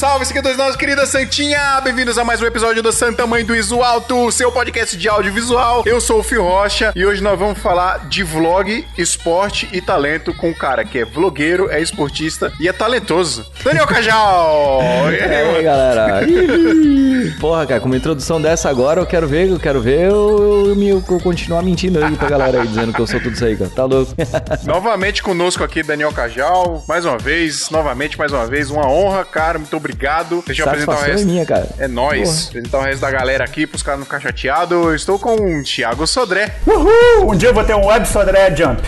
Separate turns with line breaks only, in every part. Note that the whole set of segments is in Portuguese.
salve, seguidores da nossa querida Santinha! Bem-vindos a mais um episódio do Santa Mãe do Iso Alto, seu podcast de audiovisual. Eu sou o Fio Rocha e hoje nós vamos falar de vlog, esporte e talento com um cara que é vlogueiro, é esportista e é talentoso. Daniel Cajal!
e aí, galera? Porra, cara, com uma introdução dessa agora, eu quero ver, eu quero ver eu, eu, eu, eu continuar mentindo aí pra galera aí, dizendo que eu sou tudo isso aí, cara. Tá louco.
Novamente conosco aqui, Daniel Cajal. Mais uma vez, novamente, mais uma vez, uma honra, cara. Muito obrigado.
Deixa eu apresentar o resto. É, minha, cara.
é nóis. Porra. Apresentar o resto da galera aqui pros caras não ficarem chateados. Eu estou com o Thiago Sodré.
Uhul! Um dia eu vou ter um Web Sodré Jump.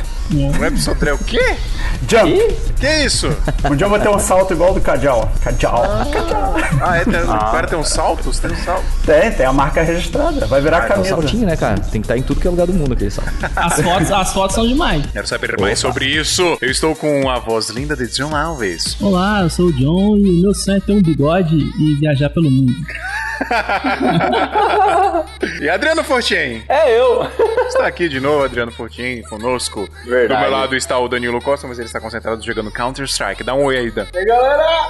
Web Sodré o quê?
Jump.
Que isso?
Um dia eu vou ter um salto igual do Cajal. Cajal.
Ah, ah é? Tem, ah. O cara tem um salto? Tem um salto?
Tem, tem a marca registrada. Vai virar ah, camisa.
É um saltinho, né, cara? Tem que estar em tudo que é lugar do mundo aquele salto.
As fotos, as fotos são demais.
Quero saber mais sobre isso. Eu estou com a voz linda de John Alves.
Olá, eu sou o John e o meu sonho é ter um bigode e viajar pelo mundo.
e Adriano Fortin?
É eu.
Está aqui de novo, Adriano Fortin, conosco. Verdade. Do meu lado está o Danilo Costa, mas ele está concentrado jogando Counter-Strike. Dá um oi aí, Dan.
E aí, galera?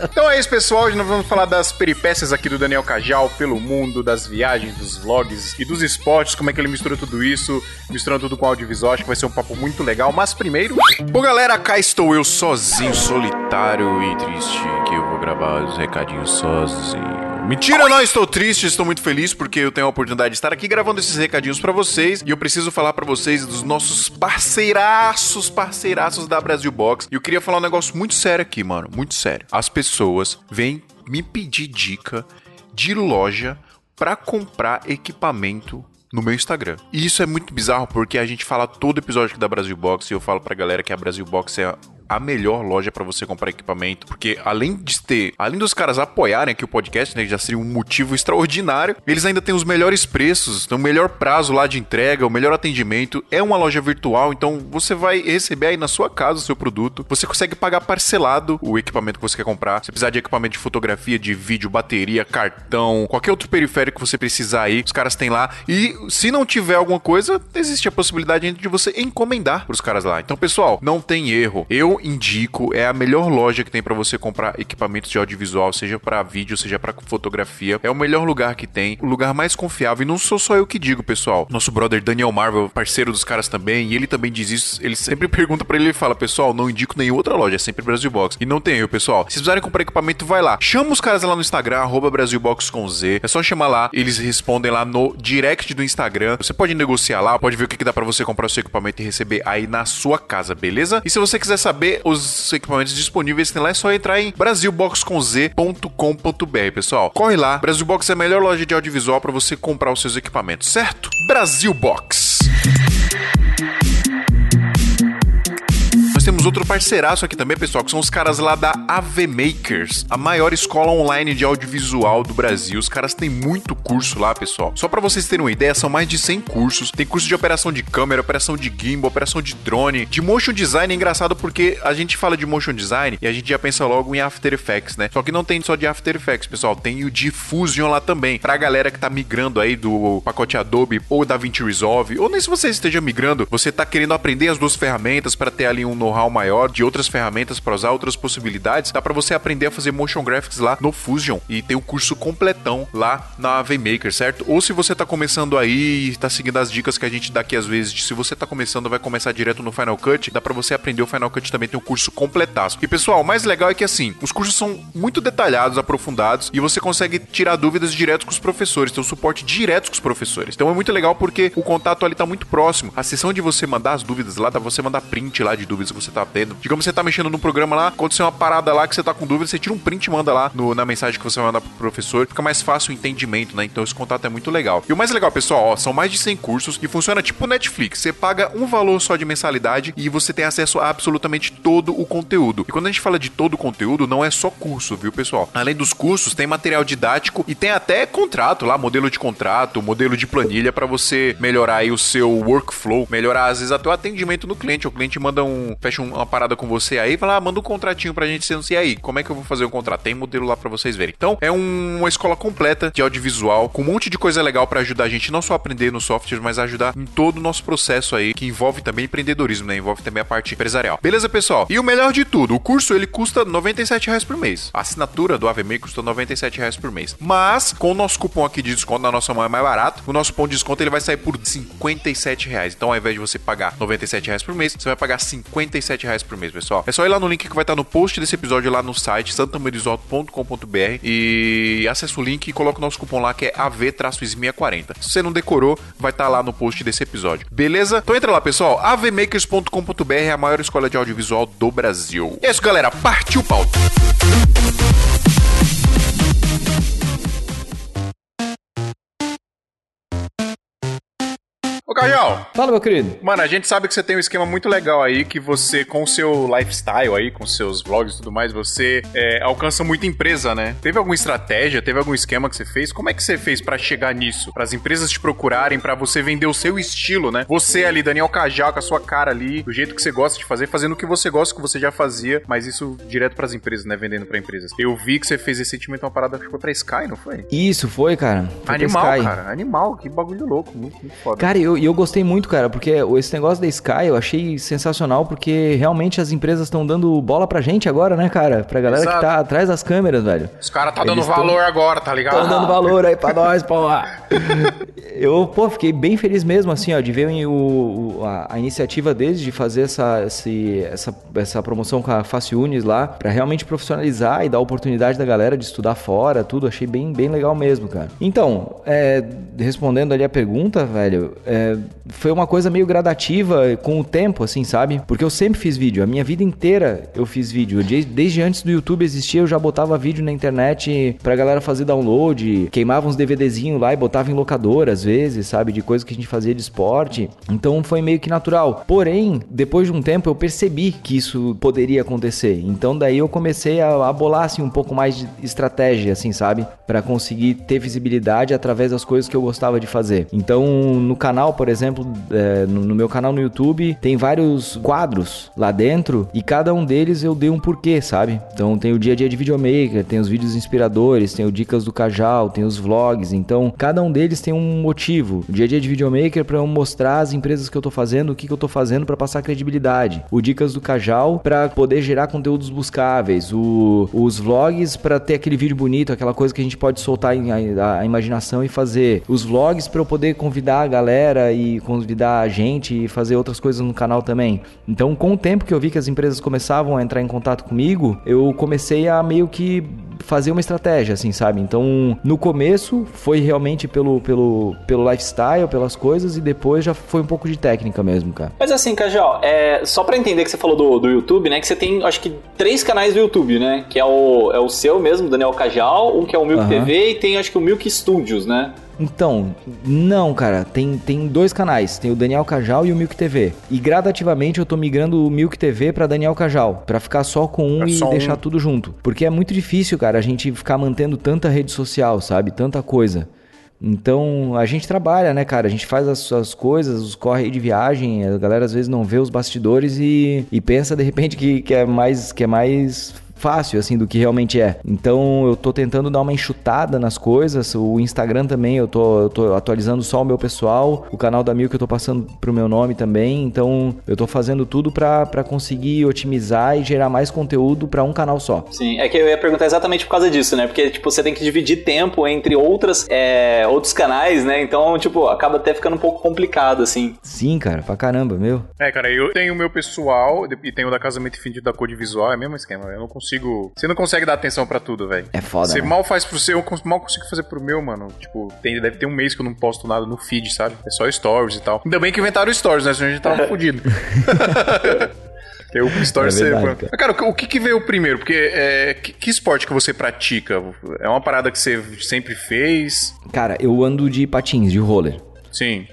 então é isso, pessoal. Hoje nós vamos falar das peripécias aqui do Daniel Cajal pelo mundo, das viagens, dos vlogs e dos esportes, como é que ele mistura tudo isso, misturando tudo com audiovisual. Acho que vai ser um papo muito legal. Mas primeiro, bom, galera, cá estou eu sozinho, solitário e triste, que eu vou gravar os recadinhos sozinho. Mentira, não estou triste, estou muito feliz porque eu tenho a oportunidade de estar aqui gravando esses recadinhos para vocês e eu preciso falar para vocês dos nossos parceiraços, parceiraços da Brasil Box. E eu queria falar um negócio muito sério aqui, mano, muito sério. As pessoas vêm me pedir dica de loja para comprar equipamento no meu Instagram. E isso é muito bizarro porque a gente fala todo episódio aqui da Brasil Box e eu falo pra galera que a Brasil Box é a melhor loja para você comprar equipamento, porque além de ter, além dos caras apoiarem aqui o podcast, né, já seria um motivo extraordinário, eles ainda têm os melhores preços, o melhor prazo lá de entrega, o melhor atendimento. É uma loja virtual, então você vai receber aí na sua casa o seu produto. Você consegue pagar parcelado o equipamento que você quer comprar. Se precisar de equipamento de fotografia, de vídeo, bateria, cartão, qualquer outro periférico que você precisar aí, os caras têm lá. E se não tiver alguma coisa, existe a possibilidade de você encomendar pros caras lá. Então, pessoal, não tem erro. Eu indico, é a melhor loja que tem para você comprar equipamentos de audiovisual, seja para vídeo, seja para fotografia. É o melhor lugar que tem, o lugar mais confiável. E não sou só eu que digo, pessoal. Nosso brother Daniel Marvel, parceiro dos caras também, e ele também diz isso. Ele sempre pergunta para ele e fala: Pessoal, não indico nenhuma outra loja, é sempre Brasil Box. E não tem eu, pessoal. Se precisarem comprar equipamento, vai lá. Chama os caras lá no Instagram, arroba Brasilbox com Z. É só chamar lá, eles respondem lá no direct do Instagram. Você pode negociar lá, pode ver o que, que dá para você comprar o seu equipamento e receber aí na sua casa, beleza? E se você quiser saber saber os equipamentos disponíveis tem lá, é só entrar em brasilboxconz.com.br, pessoal. Corre lá, Brasil Box é a melhor loja de audiovisual para você comprar os seus equipamentos, certo? Brasil Box temos outro parceiraço aqui também, pessoal, que são os caras lá da AV Makers, a maior escola online de audiovisual do Brasil. Os caras têm muito curso lá, pessoal. Só para vocês terem uma ideia, são mais de 100 cursos. Tem curso de operação de câmera, operação de gimbal, operação de drone, de motion design. É engraçado porque a gente fala de motion design e a gente já pensa logo em After Effects, né? Só que não tem só de After Effects, pessoal. Tem o Diffusion lá também. Pra galera que tá migrando aí do pacote Adobe ou DaVinci Resolve, ou nem se você esteja migrando, você tá querendo aprender as duas ferramentas para ter ali um know know-how maior de outras ferramentas para usar outras possibilidades, dá para você aprender a fazer motion graphics lá no Fusion e tem o um curso completão lá na VMaker, certo? Ou se você tá começando aí e tá seguindo as dicas que a gente dá aqui às vezes, de se você tá começando vai começar direto no Final Cut, dá para você aprender o Final Cut também tem um curso completaço. E pessoal, o mais legal é que assim, os cursos são muito detalhados, aprofundados e você consegue tirar dúvidas direto com os professores, tem um suporte direto com os professores. Então é muito legal porque o contato ali tá muito próximo. A sessão de você mandar as dúvidas lá, dá você mandar print lá de dúvidas você você tá tendo. Digamos que você tá mexendo num programa lá, aconteceu uma parada lá que você tá com dúvida, você tira um print e manda lá no, na mensagem que você vai mandar pro professor. Fica mais fácil o entendimento, né? Então esse contato é muito legal. E o mais legal, pessoal, ó, são mais de 100 cursos e funciona tipo Netflix. Você paga um valor só de mensalidade e você tem acesso a absolutamente todo o conteúdo. E quando a gente fala de todo o conteúdo, não é só curso, viu, pessoal? Além dos cursos, tem material didático e tem até contrato lá, modelo de contrato, modelo de planilha para você melhorar aí o seu workflow, melhorar às vezes até o atendimento no cliente. O cliente manda um fecha fecha um- uma parada com você aí, fala, ah, manda um contratinho pra gente e aí, como é que eu vou fazer o contrato? Tem modelo lá pra vocês verem. Então, é um- uma escola completa de audiovisual, com um monte de coisa legal pra ajudar a gente não só a aprender no software, mas ajudar em todo o nosso processo aí, que envolve também empreendedorismo, né? Envolve também a parte empresarial. Beleza, pessoal? E o melhor de tudo, o curso ele custa 97 reais por mês. A assinatura do AVME custa 97 reais por mês. Mas, com o nosso cupom aqui de desconto na nossa mão é mais barato, o nosso cupom de desconto ele vai sair por 57 reais. Então, ao invés de você pagar 97 reais por mês, você vai pagar R$ 57 reais por mês, pessoal. É só ir lá no link que vai estar no post desse episódio lá no site santamarisoto.com.br e acessa o link e coloca o nosso cupom lá que é AV-SMIA40. Se você não decorou, vai estar lá no post desse episódio. Beleza? Então entra lá, pessoal. avmakers.com.br é a maior escola de audiovisual do Brasil. É isso, galera. Partiu pauta. Cajal,
Fala, meu querido.
Mano, a gente sabe que você tem um esquema muito legal aí, que você, com o seu lifestyle aí, com seus vlogs e tudo mais, você é, alcança muita empresa, né? Teve alguma estratégia, teve algum esquema que você fez? Como é que você fez pra chegar nisso? Para as empresas te procurarem, pra você vender o seu estilo, né? Você ali, Daniel Cajal, com a sua cara ali, do jeito que você gosta de fazer, fazendo o que você gosta, que você já fazia, mas isso direto pras empresas, né? Vendendo pra empresas. Eu vi que você fez recentemente uma parada que foi pra Sky, não foi?
Isso, foi, cara. Foi
Animal, cara. Animal. Que bagulho louco. Muito, muito foda.
Cara, e eu, eu gostei muito, cara, porque esse negócio da Sky eu achei sensacional, porque realmente as empresas estão dando bola pra gente agora, né, cara? Pra galera
Exato.
que tá atrás das câmeras, velho.
Os caras tá dando
Eles tão-
valor agora, tá ligado?
Estão dando valor aí pra nós, porra. Eu, pô, fiquei bem feliz mesmo, assim, ó, de ver o, o- a, a iniciativa deles de fazer essa, esse- essa, essa promoção com a Faciunes lá, pra realmente profissionalizar e dar oportunidade da galera de estudar fora, tudo. Achei bem, bem legal mesmo, cara. Então, é, respondendo ali a pergunta, velho, é, foi uma coisa meio gradativa com o tempo, assim, sabe? Porque eu sempre fiz vídeo, a minha vida inteira eu fiz vídeo. De- Desde antes do YouTube existir, eu já botava vídeo na internet pra galera fazer download, queimava uns DVDzinhos lá e botava em locadora às vezes, sabe? De coisa que a gente fazia de esporte. Então foi meio que natural. Porém, depois de um tempo eu percebi que isso poderia acontecer. Então daí eu comecei a, a bolar assim um pouco mais de estratégia, assim, sabe? Pra conseguir ter visibilidade através das coisas que eu gostava de fazer. Então, no canal, por exemplo, é, no, no meu canal no YouTube, tem vários quadros lá dentro e cada um deles eu dei um porquê, sabe? Então, tem o dia a dia de videomaker, tem os vídeos inspiradores, tem o dicas do Cajal, tem os vlogs. Então, cada um deles tem um motivo. O dia a dia de videomaker para eu mostrar as empresas que eu tô fazendo, o que, que eu tô fazendo para passar credibilidade. O dicas do Cajal para poder gerar conteúdos buscáveis. O, os vlogs para ter aquele vídeo bonito, aquela coisa que a gente pode soltar em- a, a imaginação e fazer. Os vlogs para eu poder convidar a galera e convidar a gente e fazer outras coisas no canal também. Então, com o tempo que eu vi que as empresas começavam a entrar em contato comigo, eu comecei a meio que fazer uma estratégia, assim, sabe? Então, no começo foi realmente pelo, pelo, pelo lifestyle, pelas coisas, e depois já foi um pouco de técnica mesmo, cara.
Mas assim, Cajal, é, só pra entender que você falou do, do YouTube, né? Que você tem, acho que, três canais do YouTube, né? Que é o, é o seu mesmo, Daniel Cajal, um que é o Milk
Aham.
TV e tem, acho que, o Milk Studios, né?
Então, não, cara, tem, tem dois canais, tem o Daniel Cajal e o Milk TV. E gradativamente eu tô migrando o Milk TV pra Daniel Cajal, pra ficar só com um
Pra
e
um.
deixar tudo junto. Porque é muito difícil, cara, a gente ficar mantendo tanta rede social, sabe? Tanta coisa. Então, a gente trabalha, né, cara? A gente faz as suas coisas, os corre aí de viagem, a galera às vezes não vê os bastidores e, e pensa de repente que, que é mais que é mais fácil assim do que realmente é. Então eu tô tentando dar uma enxutada nas coisas. O Instagram também eu tô, eu tô atualizando só o meu pessoal. O canal da Mil que eu tô passando pro meu nome também. Então eu tô fazendo tudo pra pra conseguir otimizar e gerar mais conteúdo pra um canal só.
Sim, é que eu ia perguntar exatamente por causa disso, né? Porque, tipo, você tem que dividir tempo entre outras, é, outros canais, né? Então, tipo, acaba até ficando um pouco complicado, assim.
Sim, cara, pra caramba, meu.
É, cara, eu tenho o meu pessoal e tenho o da Casamento Infinito da Code Visual, é o mesmo esquema. Eu não consigo. Você não consegue dar atenção pra tudo, velho.
É foda.
Você
né?
mal faz pro seu, eu mal consigo fazer pro meu, mano. Tipo, tem, deve ter um mês que eu não posto nada no feed, sabe? É só stories e tal. Ainda bem que inventaram stories, né? Senão a gente tava fudido. O stories
É verdade, cara.
Cara, o que, que veio primeiro? Porque é, que, que esporte que você pratica? É uma parada que você sempre fez?
Cara, eu ando de patins, de roller.
Sim.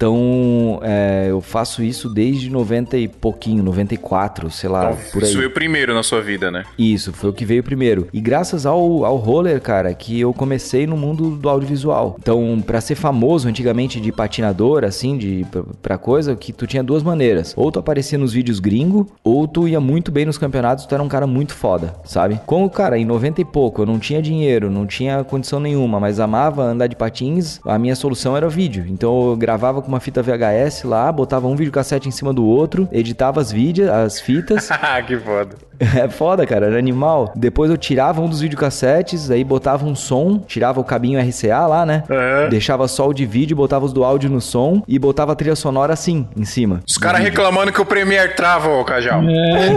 En- Então, é, eu faço isso desde 90 e pouquinho, 94, sei lá,
Então,
por aí.
Isso veio primeiro na sua vida, né?
Isso, foi o que veio primeiro. E graças ao, ao roller, cara, que eu comecei no mundo do audiovisual. Então, pra ser famoso antigamente de patinador, assim, de pra- pra coisa, que tu tinha duas maneiras. Ou tu aparecia nos vídeos gringo, ou tu ia muito bem nos campeonatos, tu era um cara muito foda, sabe? Como, cara, em 90 e pouco, eu não tinha dinheiro, não tinha condição nenhuma, mas amava andar de patins, a minha solução era o vídeo. Então eu gravava com uma fita VHS lá, botava um videocassete em cima do outro, editava as vídeos, as fitas.
que foda.
É foda, cara, era animal. Depois eu tirava um dos videocassetes, aí botava um som, tirava o cabinho RCA lá, né?
Aham.
Deixava só o de vídeo, botava os do áudio no som e botava a trilha sonora assim, em cima.
Os caras reclamando que o Premiere trava, ô Cajal.
É.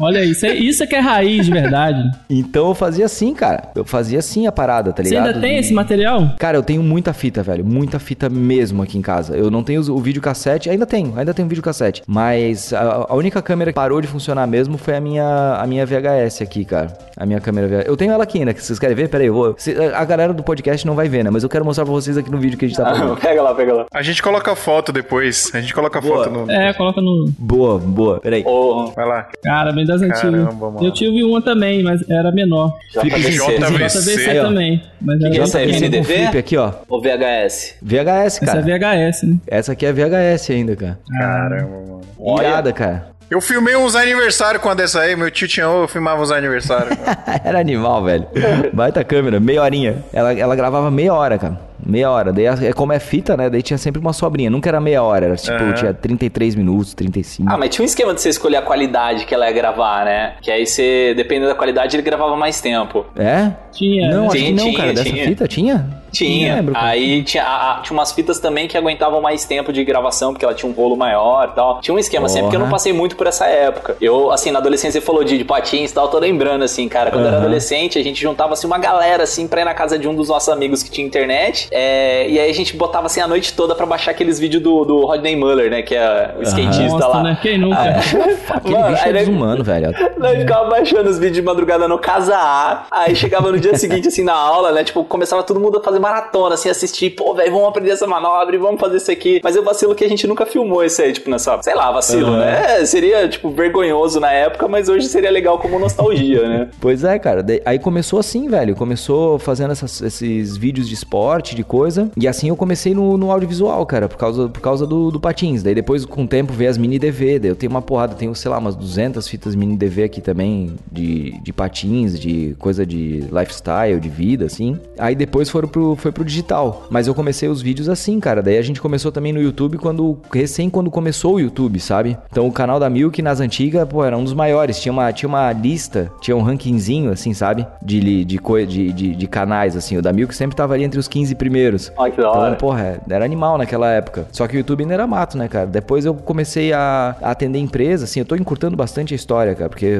Olha aí, isso, é, isso é que é raiz de verdade.
Então eu fazia assim, cara. Eu fazia assim a parada, tá
Você
ligado?
ainda tem
E-
esse material?
Cara, eu tenho muita fita, velho. Muita fita mesmo aqui em casa. Eu não tenho o videocassete, ainda tenho, ainda tenho videocassete. Mas a, a única câmera que parou de funcionar mesmo foi a minha, a minha VHS aqui, cara. A minha câmera VHS. Eu tenho ela aqui ainda, que vocês querem ver? Pera aí, eu vou. cê- a galera do podcast não vai ver, né? Mas eu quero mostrar pra vocês aqui no vídeo que a gente tá fazendo.
pega lá, pega lá.
A gente coloca foto depois. A gente coloca
Boa.
foto no.
É, coloca no.
boa, boa. Pera aí.
Ô,
Vai lá.
Cara, bem das antigas. Eu tive uma também, mas era menor.
JVC.
JVC
Aí, ó.
também. Mas era
essa
com
CDV?
flip aqui, ó.
ô VHS.
VHS,
Essa
cara.
é VHS, né?
Essa aqui é VHS ainda, cara.
Caramba, mano.
Irada, cara.
Eu filmei uns aniversários com a dessa aí. Meu tio tinha, eu filmava uns aniversários.
Era animal, velho. Baita câmera, meia horinha. Ela, ela gravava meia hora, cara. Meia hora. Daí, é como é fita, né? Daí tinha sempre uma sobrinha. Nunca era meia hora. Era tipo,
Aham.
tinha 33 minutos, 35.
Ah, mas tinha um esquema de você escolher a qualidade que ela ia gravar, né? Que aí você, dependendo da qualidade, ele gravava mais tempo.
É?
Tinha.
Não,
né?
acho
Tinha,
que não,
tinha,
cara. Dessa
tinha.
fita tinha?
Tinha.
Lembro,
aí tinha, a- a- tinha umas fitas também que aguentavam mais tempo de gravação, porque ela tinha um rolo maior e tal. Tinha um esquema assim, é porque eu não passei muito por essa época. Eu, assim, na adolescência você falou de, de patins e tal, tô lembrando, assim, cara, quando eu era adolescente, a gente juntava assim uma galera assim pra ir na casa de um dos nossos amigos que tinha internet. É, e aí a gente botava assim a noite toda pra baixar aqueles vídeos do, do Rodney Muller, né? Que é o skatista
Nossa,
lá.
né? Quem nunca?
Aquele
Mano,
bicho é desumano, velho.
Nós ficava baixando os vídeos de madrugada no Casa A. Aí chegava no dia seguinte, assim, na aula, né? Tipo, começava todo mundo a fazer maratona, assim, assistir. Pô, velho, vamos aprender essa manobra e vamos fazer isso aqui. Mas eu vacilo que a gente nunca filmou isso aí, tipo, nessa. Sei lá, vacilo,
Uhum.
né? É, seria, tipo, vergonhoso na época, mas hoje seria legal como nostalgia, né?
Pois é, cara. Aí começou assim, velho. Começou fazendo essas- esses vídeos de esporte, de coisa. E assim eu comecei no, no audiovisual, cara, por causa, por causa do, do patins. Daí depois, com o tempo, veio as mini DV. Daí eu tenho uma porrada, tenho, sei lá, umas 200 fitas mini DV aqui também, de, de patins, de coisa de lifestyle, de vida, assim. Aí depois foram pro, foi pro digital. Mas eu comecei os vídeos assim, cara. Daí a gente começou também no YouTube quando, recém quando começou o YouTube, sabe? Então o canal da Milk nas antigas, pô, era um dos maiores. Tinha uma, tinha uma lista, tinha um rankingzinho, assim, sabe? De, de, de, de, de canais, assim. O da Milk sempre tava ali entre os 15 primeiros.
Olha que da hora.
Então, porra, era animal naquela época. Só que o YouTube ainda era mato, né, cara? Depois eu comecei a, a atender empresa, assim, eu tô encurtando bastante a história, cara, porque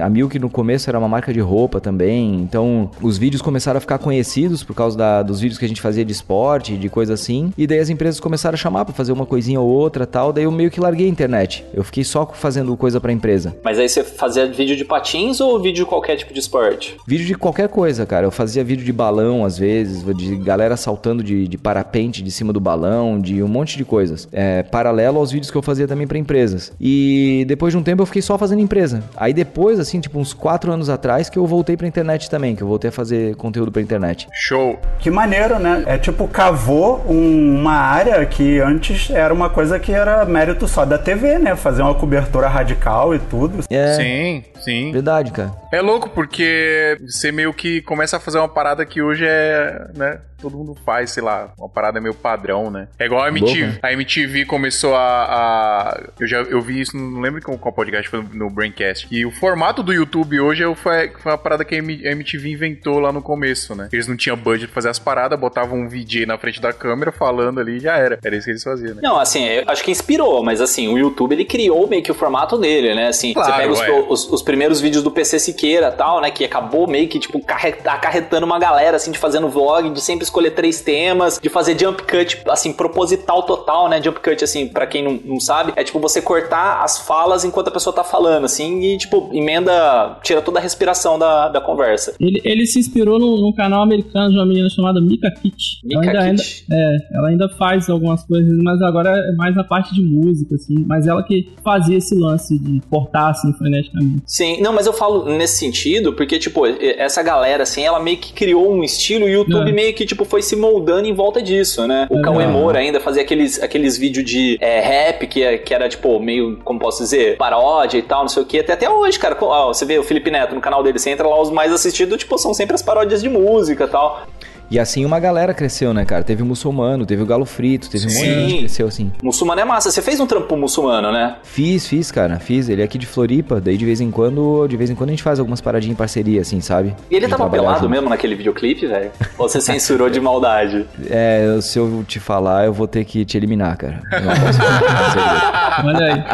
a, a Milk no começo era uma marca de roupa também, então os vídeos começaram a ficar conhecidos por causa da- dos vídeos que a gente fazia de esporte, de coisa assim, e daí as empresas começaram a chamar pra fazer uma coisinha ou outra tal, daí eu meio que larguei a internet. Eu fiquei só fazendo coisa pra empresa.
Mas aí você fazia vídeo de patins ou vídeo de qualquer tipo de esporte?
Vídeo de qualquer coisa, cara. Eu fazia vídeo de balão, às vezes, de galera saltando de, de parapente de cima do balão, de um monte de coisas. É, paralelo aos vídeos que eu fazia também pra empresas. E depois de um tempo eu fiquei só fazendo empresa. Aí depois, assim, tipo uns quatro anos atrás, que eu voltei pra internet também, que eu voltei a fazer conteúdo pra internet.
Show.
Que maneiro, né? É tipo, cavou um- uma área que antes era uma coisa que era mérito só da TV, né? Fazer uma cobertura radical e tudo.
É,
Sim, sim.
verdade, cara.
É louco porque você meio que começa a fazer uma parada que hoje é, né? Todo mundo faz, sei lá, uma parada meio padrão, né? É igual a MTV.
Né?
A MTV começou a. a- eu já eu vi isso, não lembro qual, qual podcast foi no Braincast. E o formato do YouTube hoje é- foi, foi uma parada que a MTV inventou lá no começo, né? Eles não tinham budget pra fazer as paradas, botavam um VJ na frente da câmera falando ali e já era. Era isso que eles faziam, né?
Não, assim, eu acho que inspirou, mas assim, o YouTube ele criou meio que o formato dele, né? Assim,
Claro,
você pega os,
é.
os- os primeiros vídeos do PC Siqueira e tal, né? Que acabou meio que, tipo, carre- acarretando uma galera, assim, de fazendo vlog, de sempre escolher três temas, de fazer jump cut, assim, proposital total, né? Jump cut, assim, pra quem não, não sabe, é tipo você cortar as falas enquanto a pessoa tá falando, assim, e, tipo, emenda, tira toda a respiração da, da conversa.
Ele, ele ele se inspirou num, num canal americano de uma menina chamada Mika Kit.
Mika
ela ainda,
Kit.
ainda- é, ela ainda faz algumas coisas, mas agora é mais na parte de música, assim. Mas ela que fazia esse lance de cortar, assim, freneticamente.
Sim, não, mas eu falo nesse sentido, porque, tipo, essa galera, assim, ela meio que criou um estilo e o YouTube
É.
meio que, tipo, foi se moldando em volta disso, né? O. Cauê Moura ainda fazia aqueles, aqueles vídeos de é, rap, que, que era, tipo, meio, como posso dizer, paródia e tal, não sei o que. Até, até hoje, cara, ó, você vê o Felipe Neto no canal dele, você entra lá, os mais assistidos, tipo, são sempre as paródias de música e tal.
E assim uma galera cresceu, né, cara? Teve o muçulmano, teve o galo frito, teve um monte de
Sim.
gente cresceu assim.
Muçulmano é massa. Você fez um trampo muçulmano, né?
Fiz, fiz, cara, fiz. Ele é aqui de Floripa, daí de vez em quando, de vez em quando a gente faz algumas paradinhas em parceria, assim, sabe?
E ele tava pelado
junto.
mesmo naquele videoclipe, velho? Ou você censurou de maldade?
É, se eu te falar, eu vou ter que te eliminar, cara. Eu não posso
Olha aí.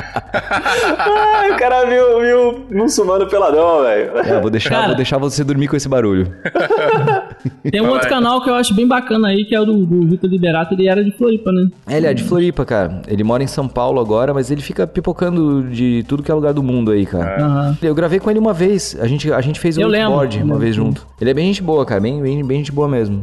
Ai, o cara viu, viu muçulmano peladão, velho.
é, vou deixar,
Cara.
vou deixar você dormir com esse barulho.
Tem um outro canal que eu acho bem bacana aí, que é o do, do Vitor Liberato, ele era de Floripa, né?
É, Ele é de Floripa, cara. Ele mora em São Paulo agora, mas ele fica pipocando de tudo que é lugar do mundo aí, cara.
Aham.
Eu gravei com ele uma vez. A gente, a gente fez um
Eu lembro,
board uma
lembro.
vez junto. Ele é bem gente boa, cara. Bem, bem, bem gente boa mesmo.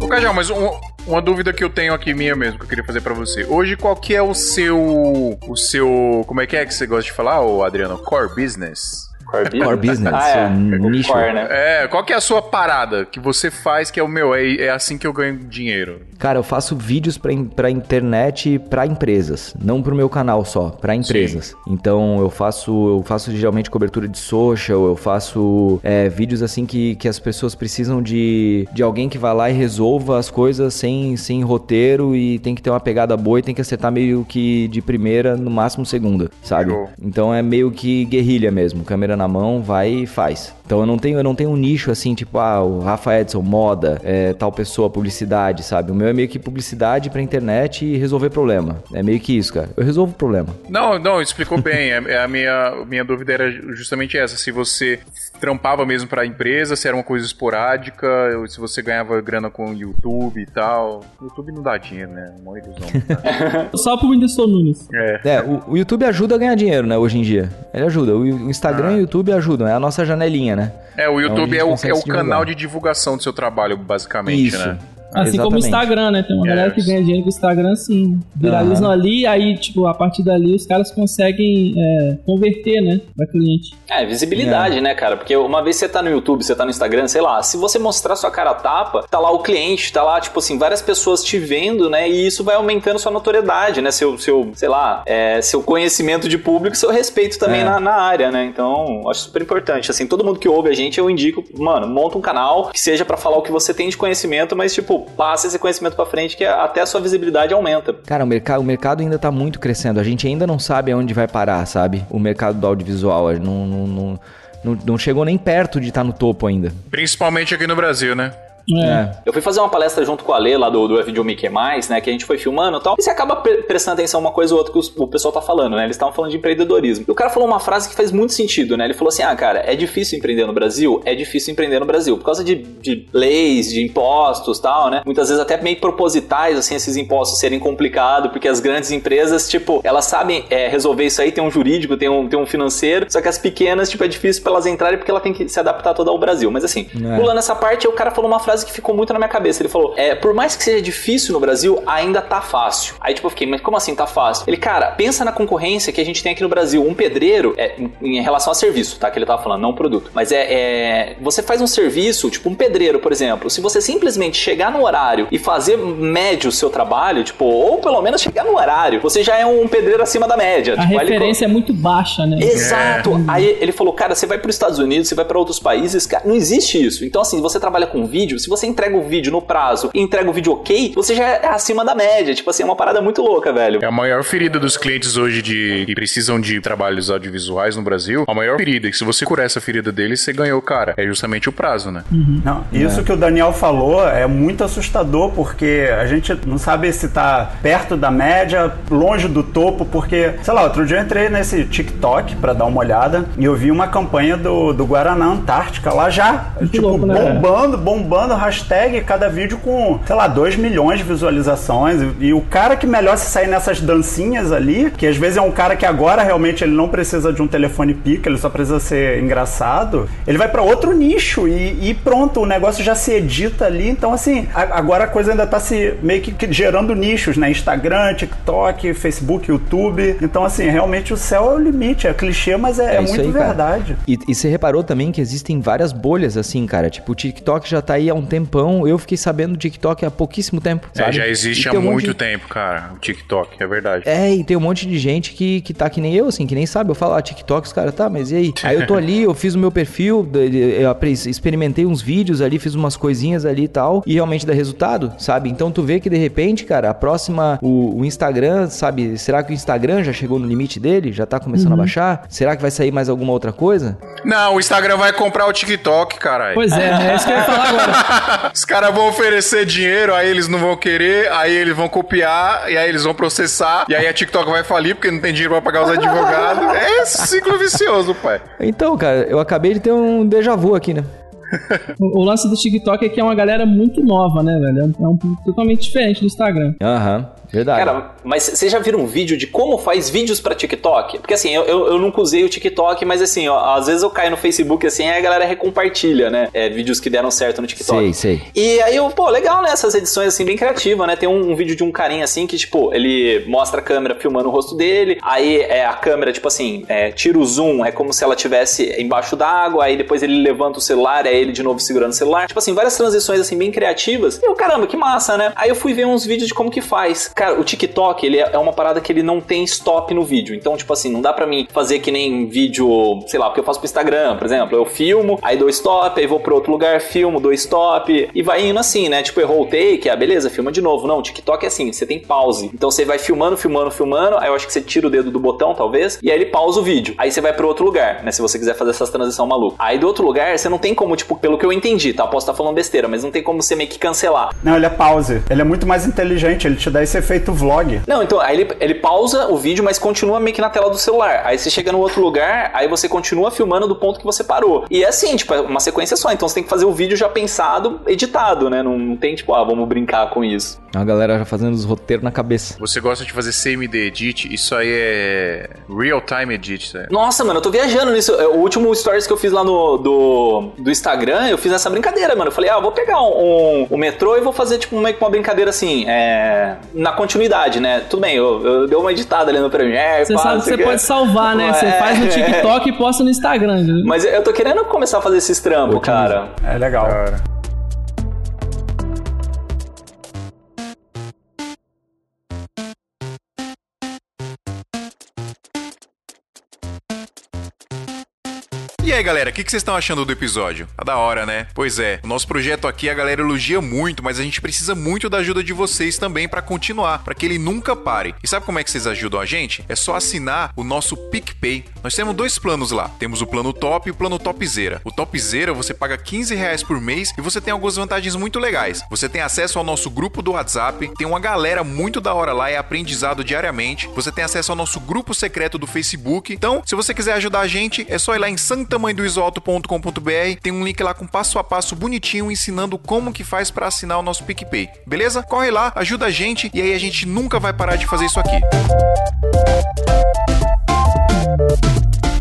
Ô, Cajal, mas um- uma dúvida que eu tenho aqui minha mesmo, que eu queria fazer pra você. Hoje, qual que é o seu... O seu... Como é que é que você gosta de falar, Adriano? Core business?
Core business.
Core business,
Ah, é. O
nicho.
core, né?
É, qual que é a sua parada que você faz que é o meu, é, é assim que eu ganho dinheiro?
Cara, eu faço vídeos pra, pra internet pra empresas, não pro meu canal só, pra empresas. Então eu faço, eu faço geralmente cobertura de social, eu faço é, vídeos assim que, que as pessoas precisam de, de alguém que vá lá e resolva as coisas sem, sem roteiro e tem que ter uma pegada boa e tem que acertar meio que de primeira, no máximo segunda, sabe?
Show.
Então é meio que guerrilha mesmo, câmera na mão, vai e faz. Então eu não tenho, eu não tenho um nicho assim, tipo, ah, o Rafa Edson, moda, é, tal pessoa, publicidade, sabe? O meu é meio que publicidade pra internet e resolver problema. É meio que isso, cara. Eu resolvo problema.
Não, não, explicou bem. É, é a minha, minha dúvida era justamente essa. Se você trampava mesmo pra empresa, se era uma coisa esporádica, ou se você ganhava grana com o YouTube e tal. YouTube não dá dinheiro, né? Uma ilusão.
Só pro Whindersson Nunes.
é.
É, o, o YouTube ajuda a ganhar dinheiro, né, hoje em dia. Ele ajuda. O, o Instagram e o YouTube ajudam. É a nossa janelinha, né?
É, o
a
YouTube
gente
é o, é o canal de divulgação do seu trabalho, basicamente,
Isso.
né?
Assim como o
Exatamente.
Instagram, né? Tem uma galera que
Yes.
ganha dinheiro com o Instagram, assim. Viralizam ali, aí, tipo, a partir dali os caras conseguem é, converter, né? Pra cliente.
É, visibilidade, né, cara? Porque uma vez você tá no YouTube, você tá no Instagram, sei lá, se você mostrar sua cara a tapa, tá lá o cliente, tá lá, tipo assim, várias pessoas te vendo, né? E isso vai aumentando sua notoriedade, né? Seu, seu sei lá, é, seu conhecimento de público, seu respeito também
É.
na, na área, né? Então, acho super importante. Assim, todo mundo que ouve a gente, eu indico, mano, monta um canal que seja pra falar o que você tem de conhecimento, mas, tipo, passa esse conhecimento pra frente que até a sua visibilidade aumenta.
Cara, o mercado, o mercado ainda tá muito crescendo. A gente ainda não sabe aonde vai parar, sabe? O mercado do audiovisual. Não, não, não, não, não chegou nem perto de estar no topo ainda.
Principalmente aqui no Brasil, né?
É.
Eu fui fazer uma palestra junto com a Lê lá do, do F Mickey Mais, né? Que a gente foi filmando e tal. E você acaba pre- prestando atenção uma coisa ou outra que os- o pessoal tá falando, né? Eles estavam falando de empreendedorismo. E o cara falou uma frase que faz muito sentido, né? Ele falou assim: ah, cara, é difícil empreender no Brasil? É difícil empreender no Brasil. Por causa de, de leis, de impostos tal, né? Muitas vezes até meio propositais, assim, esses impostos serem complicados, porque as grandes empresas, tipo, elas sabem é, resolver isso aí, tem um jurídico, tem um, tem um financeiro, só que as pequenas, tipo, é difícil pra elas entrarem porque ela tem que se adaptar toda ao Brasil. Mas assim,
É.
pulando essa parte, o cara falou uma frase que ficou muito na minha cabeça. Ele falou: é, por mais que seja difícil no Brasil, ainda tá fácil. Aí, tipo, eu fiquei, mas como assim tá fácil? Ele, cara, pensa na concorrência que a gente tem aqui no Brasil. Um pedreiro, é, em, em relação a serviço, tá? Que ele tava falando, não produto. Mas é, é. Você faz um serviço, tipo um pedreiro, por exemplo. Se você simplesmente chegar no horário e fazer médio o seu trabalho, tipo, ou pelo menos chegar no horário, você já é um pedreiro acima da média.
A
Tipo, aí ele
referência é muito baixa, né?
Exato. Aí ele falou, cara, você vai para os Estados Unidos, você vai para outros países, cara, não existe isso. Então, assim, você trabalha com vídeo, se você entrega o vídeo no prazo e entrega o vídeo ok, você já é acima da média. Tipo assim, é uma parada muito louca, velho.
É a maior ferida dos clientes hoje de que precisam de trabalhos audiovisuais no Brasil. A maior ferida. E se você curar essa ferida deles, você ganhou, cara. É justamente o prazo, né?
Não, isso que o Daniel falou é muito assustador, porque a gente não sabe se tá perto da média, longe do topo, porque, sei lá, outro dia eu entrei nesse TikTok pra dar uma olhada e eu vi uma campanha do, do Guaraná Antártica lá já, tipo,
louco, né?
bombando, bombando hashtag, cada vídeo com, sei lá, 2 milhões de visualizações. E, e o cara que melhor se sair nessas dancinhas ali, que às vezes é um cara que agora realmente ele não precisa de um telefone pica, ele só precisa ser engraçado, ele vai para outro nicho e, e, pronto, o negócio já se edita ali. Então, assim, a, agora a coisa ainda tá se meio que gerando nichos, né? Instagram, TikTok, Facebook, YouTube. Então, assim, realmente o céu é o limite. É clichê, mas é, é, é muito aí, verdade.
E, e você reparou também que existem várias bolhas, assim, cara. Tipo, o TikTok já tá aí há um tempão. Eu fiquei sabendo do TikTok há pouquíssimo tempo.
É, sabe? já existe há um muito de... tempo, cara, o TikTok, é verdade.
É, e tem um monte de gente que, que tá que nem eu, assim, que nem sabe. Eu falo, ah, TikTok, os caras, tá, mas e aí? aí eu tô ali, eu fiz o meu perfil, eu experimentei uns vídeos ali, fiz umas coisinhas ali e tal, e realmente dá resultado, sabe? Então tu vê que de repente, cara, a próxima, o, o Instagram, sabe? Será que o Instagram já chegou no limite dele? Já tá começando uhum. a baixar? Será que vai sair mais alguma outra coisa?
Não, o Instagram vai comprar o TikTok, caralho.
Pois é, é isso que eu ia falar agora.
Os caras vão oferecer dinheiro, aí eles não vão querer, aí eles vão copiar, e aí eles vão processar, e aí a TikTok vai falir porque não tem dinheiro pra pagar os advogados. É ciclo vicioso, pai.
Então, cara, eu acabei de ter um déjà vu aqui, né?
o, lance do TikTok é que é uma galera muito nova, né, velho? É um, é totalmente diferente do Instagram.
Aham. Uhum. Verdade. Cara,
mas vocês já viram um vídeo de como faz vídeos para TikTok? Porque assim, eu, eu, eu, nunca usei o TikTok, mas assim, ó, às vezes eu caio no Facebook assim, aí a galera recompartilha, né? É, vídeos que deram certo no TikTok.
Sei, sei.
E aí eu, pô, legal, né? Essas edições assim, bem criativas, né? Tem um, um, vídeo de um carinha assim que, tipo, ele mostra a câmera filmando o rosto dele, aí é a câmera, tipo assim, é, tira o zoom, é como se ela tivesse embaixo d'água, aí depois ele levanta o celular, é ele de novo segurando o celular. Tipo assim, várias transições assim, bem criativas. E eu, caramba, que massa, né? Aí eu fui ver uns vídeos de como que faz. Cara, o TikTok ele é uma parada que ele não tem stop no vídeo. Então, tipo assim, não dá para mim fazer que nem vídeo, sei lá, porque eu faço pro Instagram, por exemplo. Eu filmo, aí dou stop, aí vou pro outro lugar, filmo, dou stop, e vai indo assim, né? Tipo, errou o take, ah, beleza, filma de novo. Não, TikTok é assim, você tem pause. Então você vai filmando, filmando, filmando, aí eu acho que você tira o dedo do botão, talvez, e aí ele pausa o vídeo. Aí você vai pro outro lugar, né? Se você quiser fazer essas transição maluca. Aí do outro lugar, você não tem como, tipo, pelo que eu entendi, tá? Posso estar falando besteira, mas não tem como você meio que cancelar.
Não, ele é pause. Ele é muito mais inteligente, ele te dá esse efeito vlog.
Não, então, aí ele, ele pausa o vídeo, mas continua meio que na tela do celular. Aí você chega no outro lugar, aí você continua filmando do ponto que você parou. E é assim, tipo, é uma sequência só. Então você tem que fazer o vídeo já pensado, editado, né? Não, não tem, tipo, ah, vamos brincar com isso.
A galera já fazendo os roteiros na cabeça.
Você gosta de fazer CMD Edit? Isso aí é Real Time Edit, né?
Nossa, mano, eu tô viajando nisso. O último stories que eu fiz lá no do, do Instagram, eu fiz essa brincadeira, mano. Eu falei, ah, eu vou pegar um, um, um metrô e vou fazer, tipo, meio que uma brincadeira assim, é, na continuidade, né? Tudo bem, eu, eu dei uma editada ali no Premiere.
Você sabe que você pode salvar, né? Você é, faz no TikTok e posta no Instagram. Viu?
Mas eu tô querendo começar a fazer esses trampos, cara.
É legal. Cara.
Aí, galera, o que, vocês estão achando do episódio? Tá da hora, né? Pois é, o nosso projeto aqui a galera elogia muito, mas a gente precisa muito da ajuda de vocês também para continuar, para que ele nunca pare. E sabe como é que vocês ajudam a gente? É só assinar o nosso PicPay. Nós temos dois planos lá. Temos o plano top e o plano topzera. O topzera você paga 15 reais por mês e você tem algumas vantagens muito legais. Você tem acesso ao nosso grupo do WhatsApp, tem uma galera muito da hora lá, é aprendizado diariamente. Você tem acesso ao nosso grupo secreto do Facebook. Então, se você quiser ajudar a gente, é só ir lá em Santa tamanhodoisoalto.com.br. Tem um link lá com passo a passo bonitinho ensinando como que faz para assinar o nosso PicPay. Beleza? Corre lá, ajuda a gente e aí a gente nunca vai parar de fazer isso aqui.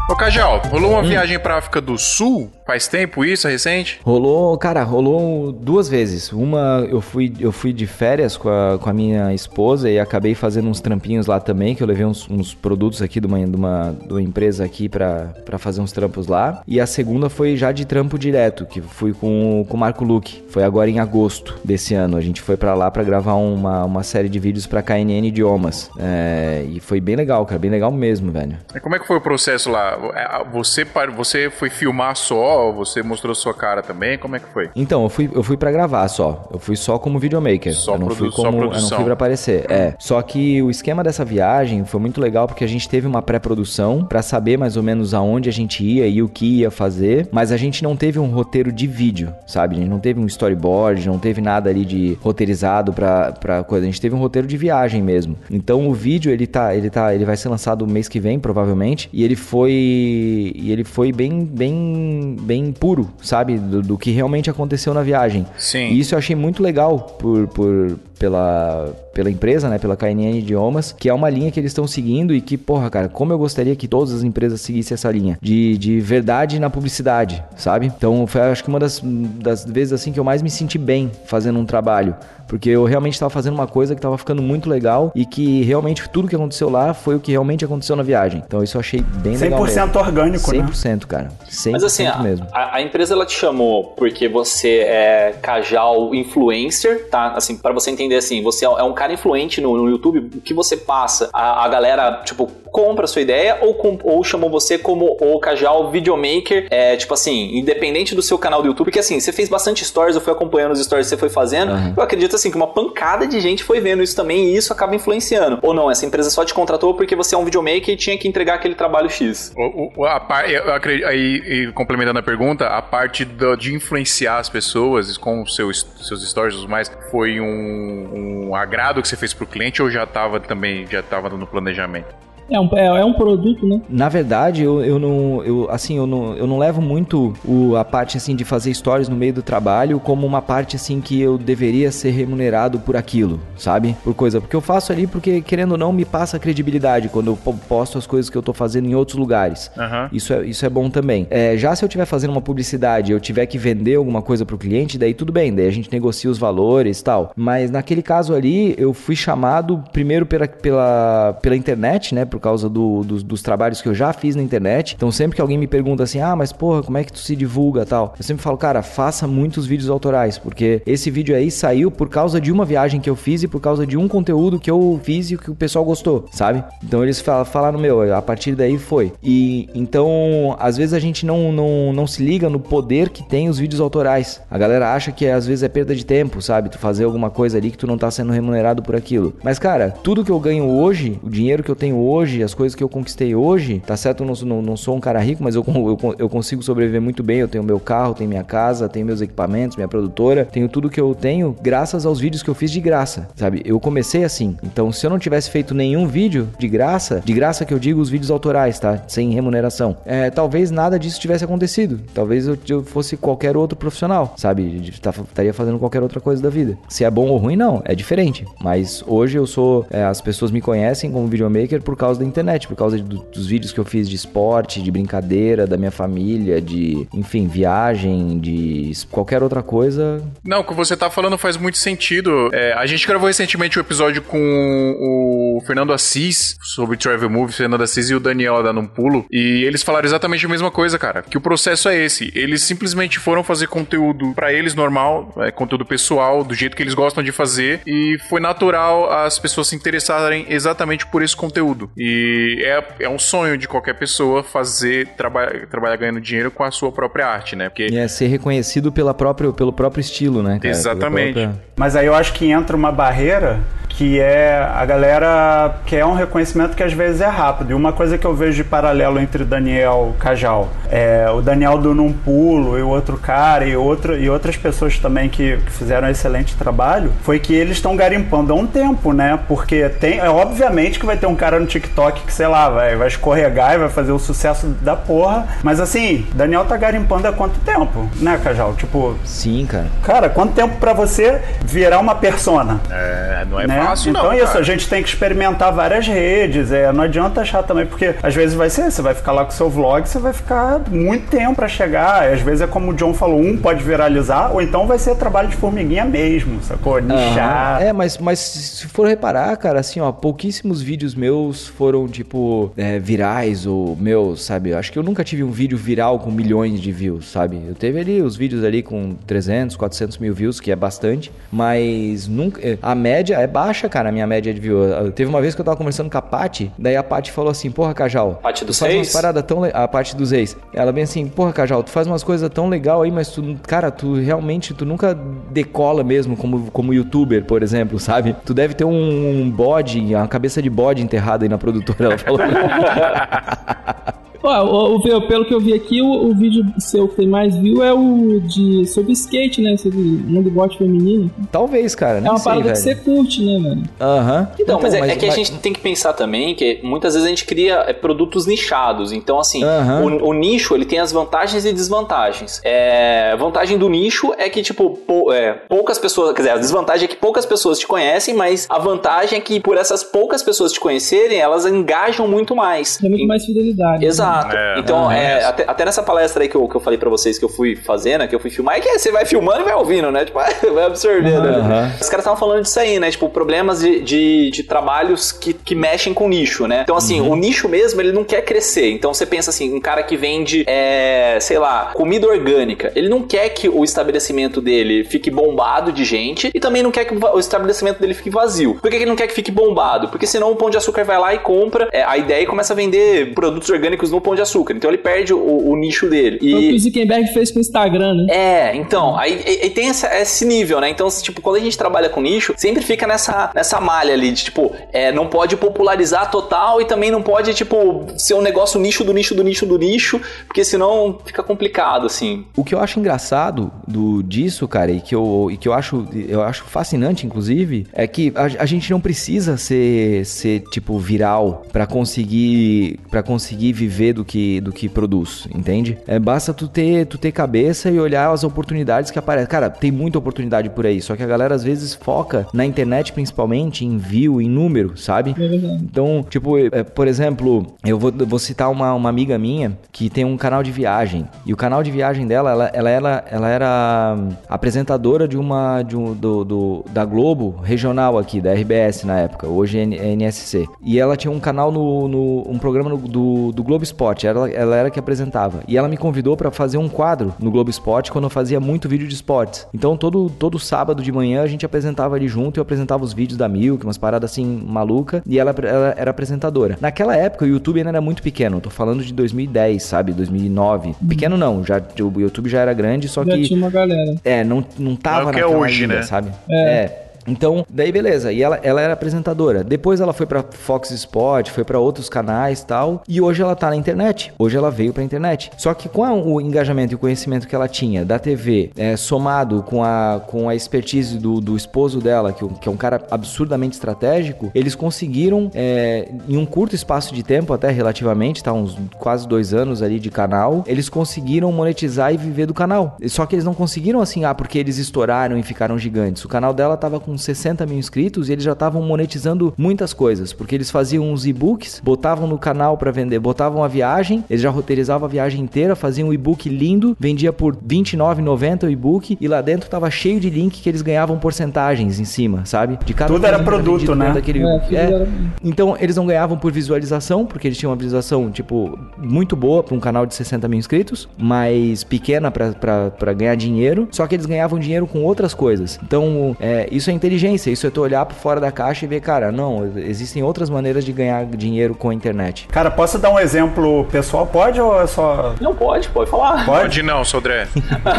Ô Cajal, rolou uma hum. viagem pra África do Sul? Faz tempo isso, é recente?
Rolou, cara, rolou duas vezes. Uma, eu fui, eu fui de férias com a, com a minha esposa e acabei fazendo uns trampinhos lá também, que eu levei uns, uns produtos aqui de uma, de uma, de uma empresa aqui pra, pra fazer uns trampos lá. E a segunda foi já de trampo direto, que fui com, com o Marco Luque. Foi agora em agosto desse ano. A gente foi para lá para gravar uma, uma série de vídeos pra KNN Idiomas. É, e foi bem legal, cara, bem legal mesmo, velho.
E como é que foi o processo lá? É, você, você foi filmar só? Você mostrou sua cara também? Como é que foi?
Então, eu fui, eu fui para gravar só. Eu fui só como videomaker. Só eu não fui como, Eu não fui pra aparecer. É. Só que o esquema dessa viagem foi muito legal porque a gente teve uma pré-produção para saber mais ou menos aonde a gente ia e o que ia fazer, mas a gente não teve um roteiro de vídeo, sabe? A gente não teve um storyboard, não teve nada ali de roteirizado pra, pra coisa. A gente teve um roteiro de viagem mesmo. Então o vídeo, ele tá, ele tá, ele vai ser lançado mês que vem, provavelmente, e ele foi e ele foi bem, bem, bem puro, sabe? Do, do que realmente aconteceu na viagem.
Sim.
E isso eu achei muito legal por, por, pela, pela empresa, né, pela KNN Idiomas, que é uma linha que eles estão seguindo e que, porra, cara, como eu gostaria que todas as empresas seguissem essa linha de, de verdade na publicidade, sabe? Então, foi acho que uma das, das vezes assim que eu mais me senti bem fazendo um trabalho, porque eu realmente estava fazendo uma coisa que estava ficando muito legal e que realmente tudo que aconteceu lá foi o que realmente aconteceu na viagem. Então, isso eu achei bem
100%
legal. 100%
orgânico,
100%, né? cara. 100%
Mas assim, a,
mesmo.
A, a, empresa ela te chamou porque você é cajal influencer, tá? Assim, para você entender assim, você é um cara influente no, no YouTube, o que você passa, a, a galera, tipo, compra a sua ideia ou, com, ou chamou você como o cajal videomaker, é, tipo assim, independente do seu canal do YouTube, porque assim, você fez bastante stories, eu fui acompanhando os stories que você foi fazendo, uhum. eu acredito assim que uma pancada de gente foi vendo isso também e isso acaba influenciando. Ou não, essa empresa só te contratou porque você é um videomaker e tinha que entregar aquele trabalho X.
O, o, a par, eu acredito, aí, complementando a pergunta, a parte do, de influenciar as pessoas com seus, seus stories e mais, foi um, um agrado que você fez pro cliente ou já estava também, já estava no planejamento?
É um, é, é, um produto, né?
Na verdade, eu, eu não. Eu, assim, eu não, eu não levo muito o, a parte assim de fazer stories no meio do trabalho como uma parte assim que eu deveria ser remunerado por aquilo, sabe? Por coisa. Porque eu faço ali porque, querendo ou não, me passa credibilidade quando eu posto as coisas que eu tô fazendo em outros lugares. Uhum. Isso, é, isso é bom também. É, já se eu estiver fazendo uma publicidade eu tiver que vender alguma coisa pro cliente, daí tudo bem, daí a gente negocia os valores e tal. Mas naquele caso ali, eu fui chamado primeiro pela, pela, pela internet, né? Por causa do, do, dos trabalhos que eu já fiz na internet. Então sempre que alguém me pergunta assim, ah, mas porra, como é que tu se divulga tal? Eu sempre falo, cara, faça muitos vídeos autorais, porque esse vídeo aí saiu por causa de uma viagem que eu fiz e por causa de um conteúdo que eu fiz e que o pessoal gostou, sabe? Então eles falaram, meu, a partir daí foi. E então, às vezes a gente não, não, não se liga no poder que tem os vídeos autorais. A galera acha que às vezes é perda de tempo, sabe? Tu fazer alguma coisa ali que tu não tá sendo remunerado por aquilo. Mas, cara, tudo que eu ganho hoje, o dinheiro que eu tenho hoje, hoje, as coisas que eu conquistei hoje, tá certo? Eu não, não, não sou um cara rico, mas eu, eu, eu, consigo sobreviver muito bem. Eu tenho meu carro, tenho minha casa, tenho meus equipamentos, minha produtora, tenho tudo que eu tenho graças aos vídeos que eu fiz de graça, sabe? Eu comecei assim. Então, se eu não tivesse feito nenhum vídeo de graça, de graça que eu digo os vídeos autorais, tá? Sem remuneração, é, talvez nada disso tivesse acontecido. Talvez eu, eu fosse qualquer outro profissional, sabe? Tá, estaria fazendo qualquer outra coisa da vida. Se é bom ou ruim, não. É diferente. Mas hoje eu sou. É, as pessoas me conhecem como videomaker por causa da internet, por causa do, dos vídeos que eu fiz de esporte, de brincadeira, da minha família, de, enfim, viagem, de qualquer outra coisa.
Não, o que você tá falando faz muito sentido. É, a gente gravou recentemente um episódio com o Fernando Assis sobre Travel Movie, Fernando Assis e o Daniel dando um pulo, e eles falaram exatamente a mesma coisa, cara. Que o processo é esse. Eles simplesmente foram fazer conteúdo para eles normal, é, conteúdo pessoal, do jeito que eles gostam de fazer, e foi natural as pessoas se interessarem exatamente por esse conteúdo. E é, é um sonho de qualquer pessoa fazer, traba trabalhar ganhando dinheiro com a sua própria arte, né?
Porque... E é ser reconhecido pela própria, pelo próprio estilo, né?
Cara? Exatamente. Própria...
Mas aí eu acho que entra uma barreira que é a galera quer um reconhecimento que às vezes é rápido. E uma coisa que eu vejo de paralelo entre o Daniel Cajal, é, o Daniel do Num Pulo e o outro cara e, outro, e outras pessoas também que, que fizeram um excelente trabalho, foi que eles estão garimpando há um tempo, né? Porque tem, é, obviamente que vai ter um cara no TikTok que, sei lá, vai, vai escorregar e vai fazer o sucesso da porra. Mas assim, Daniel tá garimpando há quanto tempo, né, Cajal? Tipo.
Sim, cara.
Cara, quanto tempo para você virar uma persona?
É, não é né? fácil,
então
não.
Então, isso, a gente tem que experimentar várias redes. É, não adianta achar também, porque às vezes vai ser, você vai ficar lá com o seu vlog, você vai ficar muito tempo para chegar. às vezes é como o John falou, um pode viralizar, ou então vai ser trabalho de formiguinha mesmo, sacou? Nichar.
É, mas, mas se for reparar, cara, assim, ó, pouquíssimos vídeos meus foram, tipo, é, virais ou meus, sabe? Acho que eu nunca tive um vídeo viral com milhões de views, sabe? Eu teve ali os vídeos ali com 300, 400 mil views, que é bastante, mas nunca. A média é baixa cara, a minha média de view. Teve uma vez que eu tava conversando com a Paty, daí a Paty falou assim, porra, Cajal.
Paty dos
faz umas paradas tão A parte dos ex. Ela bem assim, porra, Cajal, tu faz umas coisas tão legal aí, mas tu, cara, tu realmente, tu nunca decola mesmo como, como youtuber, por exemplo, sabe? Tu deve ter um, um bode, uma cabeça de bode enterrada aí na produtora, ela falou.
Ó, o, o- pelo que eu vi aqui, o, o vídeo seu que tem mais view é o de sobre skate, né? Sobre longboard feminino.
Talvez, cara.
É uma
sei,
parada
velho.
que você curte, né, velho?
Aham.
Então, mas, é, é que a gente tem que pensar também que muitas vezes a gente cria é, produtos nichados. Então, assim,
Aham.
o, o nicho ele tem as vantagens e desvantagens. É, a vantagem do nicho é que, tipo, pou- é, poucas pessoas. Quer dizer, a desvantagem é que poucas pessoas te conhecem, mas a vantagem é que por essas poucas pessoas te conhecerem, elas engajam muito mais.
Tem muito mais fidelidade. né?
Exato.
É,
então,
ah,
é,
é.
até, até nessa palestra aí que eu, que eu falei pra vocês que eu fui fazendo, que eu fui filmar, é que você vai filmando e vai ouvindo, né? Tipo, vai absorvendo. né?
Aham.
Os caras estavam falando disso aí, né? Tipo, problemas de, de, de trabalhos que, que mexem com nicho, né? Então, assim,
Uhum.
o nicho mesmo, ele não quer crescer. Então, você pensa assim, um cara que vende, é, sei lá, comida orgânica. Ele não quer que o estabelecimento dele fique bombado de gente e também não quer que o estabelecimento dele fique vazio. Por que que ele não quer que fique bombado? Porque senão o Pão de Açúcar vai lá e compra é, a ideia e começa a vender produtos orgânicos no Pão de Açúcar. Então, ele perde o, o nicho dele.
Foi o que
E...
o Zuckerberg fez com o Instagram, né?
É, então, aí, tem essa- esse nível, né? Então, tipo, quando a gente trabalha com nicho, sempre fica nessa, nessa malha ali de, tipo, é, não pode popularizar total e também não pode, tipo, ser um negócio nicho do nicho do nicho do nicho, porque senão fica complicado, assim.
O que eu acho engraçado do, disso, cara, e que, eu, e que eu, acho, eu acho fascinante, inclusive, é que a, a gente não precisa ser, ser tipo, viral pra conseguir para conseguir viver do que, do que produz, entende? É, basta tu ter, tu ter cabeça e olhar as oportunidades que aparecem. Cara, tem muita oportunidade por aí, só que a galera às vezes foca na internet principalmente em view, em número, sabe?
É.
Então, tipo, é, por exemplo, eu vou, vou citar uma, uma amiga minha que tem um canal de viagem. E o canal de viagem dela, ela, ela, era, ela era hum, apresentadora de uma. De um, do, do- da Globo regional aqui, da RBS na época. Hoje é é NSC. E ela tinha um canal no. no- um programa no- do, do Globo Esporte. Ela, ela era que apresentava. E ela me convidou pra fazer um quadro no Globo Esporte quando eu fazia muito vídeo de esportes. Então, todo, todo sábado de manhã a gente apresentava ali junto. Eu apresentava os vídeos da Milk, umas paradas assim maluca. E ela, ela era apresentadora. Naquela época o YouTube ainda era muito pequeno. Eu tô falando de 2010, sabe? 2009. Pequeno não, já, o YouTube já era grande, só
Já
que.
tinha uma galera.
É, não, não tava
Não é o que é hoje,
linha,
né?
sabe?
É.
É. Então, daí beleza. E ela, ela era apresentadora. Depois ela foi pra Fox Sport, foi pra outros canais tal. E hoje ela tá na internet. Hoje ela veio pra internet. Só que com o engajamento e o conhecimento que ela tinha da TV, é, somado com a, com a expertise do, do esposo dela, que, que é um cara absurdamente estratégico, eles conseguiram, é, em um curto espaço de tempo, até relativamente, tá? Uns quase dois anos ali de canal, eles conseguiram monetizar e viver do canal. Só que eles não conseguiram assim, ah, porque eles estouraram e ficaram gigantes. O canal dela tava com 60 mil inscritos e eles já estavam monetizando muitas coisas, porque eles faziam uns e-books, botavam no canal pra vender, botavam a viagem, eles já roteirizavam a viagem inteira, faziam um e-book lindo, vendia por R$29,90 o e-book e lá dentro tava cheio de link que eles ganhavam porcentagens em cima, sabe? De cada
Tudo era produto, né?
Daquele
É,
É.
era-
Então eles não ganhavam por visualização, porque eles tinham uma visualização, tipo, muito boa pra um canal de 60 mil inscritos, mas pequena pra ganhar dinheiro, só que eles ganhavam dinheiro com outras coisas. Então, é, isso é inteligência, isso é tu olhar por fora da caixa e ver, cara, não, existem outras maneiras de ganhar dinheiro com a internet.
Cara, posso dar um exemplo pessoal? Pode ou é só.
Não pode, pode falar.
Pode?
Pode não, Sodré.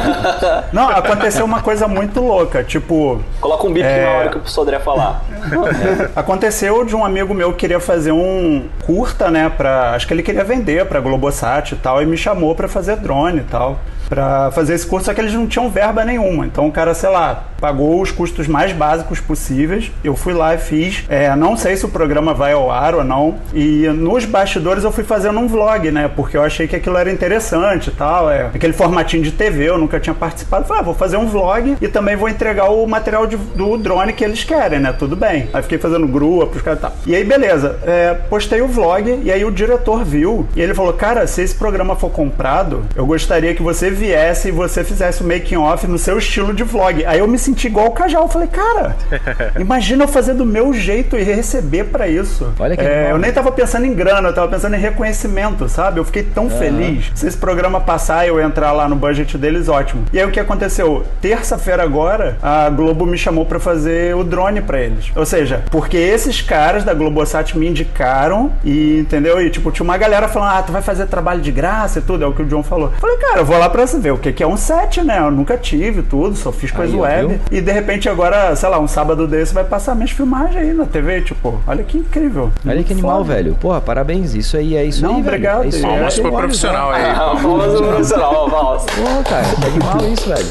Não, aconteceu uma coisa muito louca. Tipo,
Coloca um bip
É.
na hora que o Sodré falar.
Aconteceu de um amigo meu que queria fazer um curta, né, pra... Acho que ele queria vender pra Globosat e tal, e me chamou pra fazer drone e tal. Pra fazer esse curso, só que eles não tinham verba nenhuma. Então o cara, sei lá, pagou os custos mais básicos possíveis. Eu fui lá e fiz. É, não sei se o programa vai ao ar ou não. E nos bastidores eu fui fazendo um vlog, né? Porque eu achei que aquilo era interessante e tal. É, aquele formatinho de TV, eu nunca tinha participado. Falei, ah, vou fazer um vlog e também vou entregar o material de- do drone que eles querem, né? Tudo bem. Aí fiquei fazendo grua pros caras e tal. E aí, beleza. É, postei o vlog e aí o diretor viu e ele falou: Cara, se esse programa for comprado, eu gostaria que você viesse e você fizesse o making off no seu estilo de vlog. Aí eu me senti igual o Cajal. Eu falei, cara, imagina eu fazer do meu jeito e receber pra isso.
Olha que
É, eu nem tava pensando em grana, eu tava pensando em reconhecimento, sabe? Eu fiquei tão feliz. Se esse programa passar e eu entrar lá no budget deles, ótimo. E aí o que aconteceu? Terça-feira agora, a Globo me chamou pra fazer o drone pra eles. Ou seja, porque esses caras da Globosat me indicaram e, entendeu? E tipo, tinha uma galera falando, ah, tu vai fazer trabalho de graça e tudo, é o que o John falou. Eu falei, cara, eu vou lá pra pra você ver o que que é um set, né? Eu nunca tive tudo, só fiz coisa
Aí,
web.
viu?
E de repente agora, sei lá, um sábado desse vai passar minhas filmagens aí na TV, tipo, olha que incrível.
Olha que animal,
Foda.
velho. Porra, parabéns. Isso aí é isso
Não,
aí, velho.
obrigado.
É isso aí.
É,
Palmas pro profissional aí.
Ah, famoso profissional, vamos.
Pô, cara, é animal isso, velho.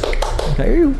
Aí,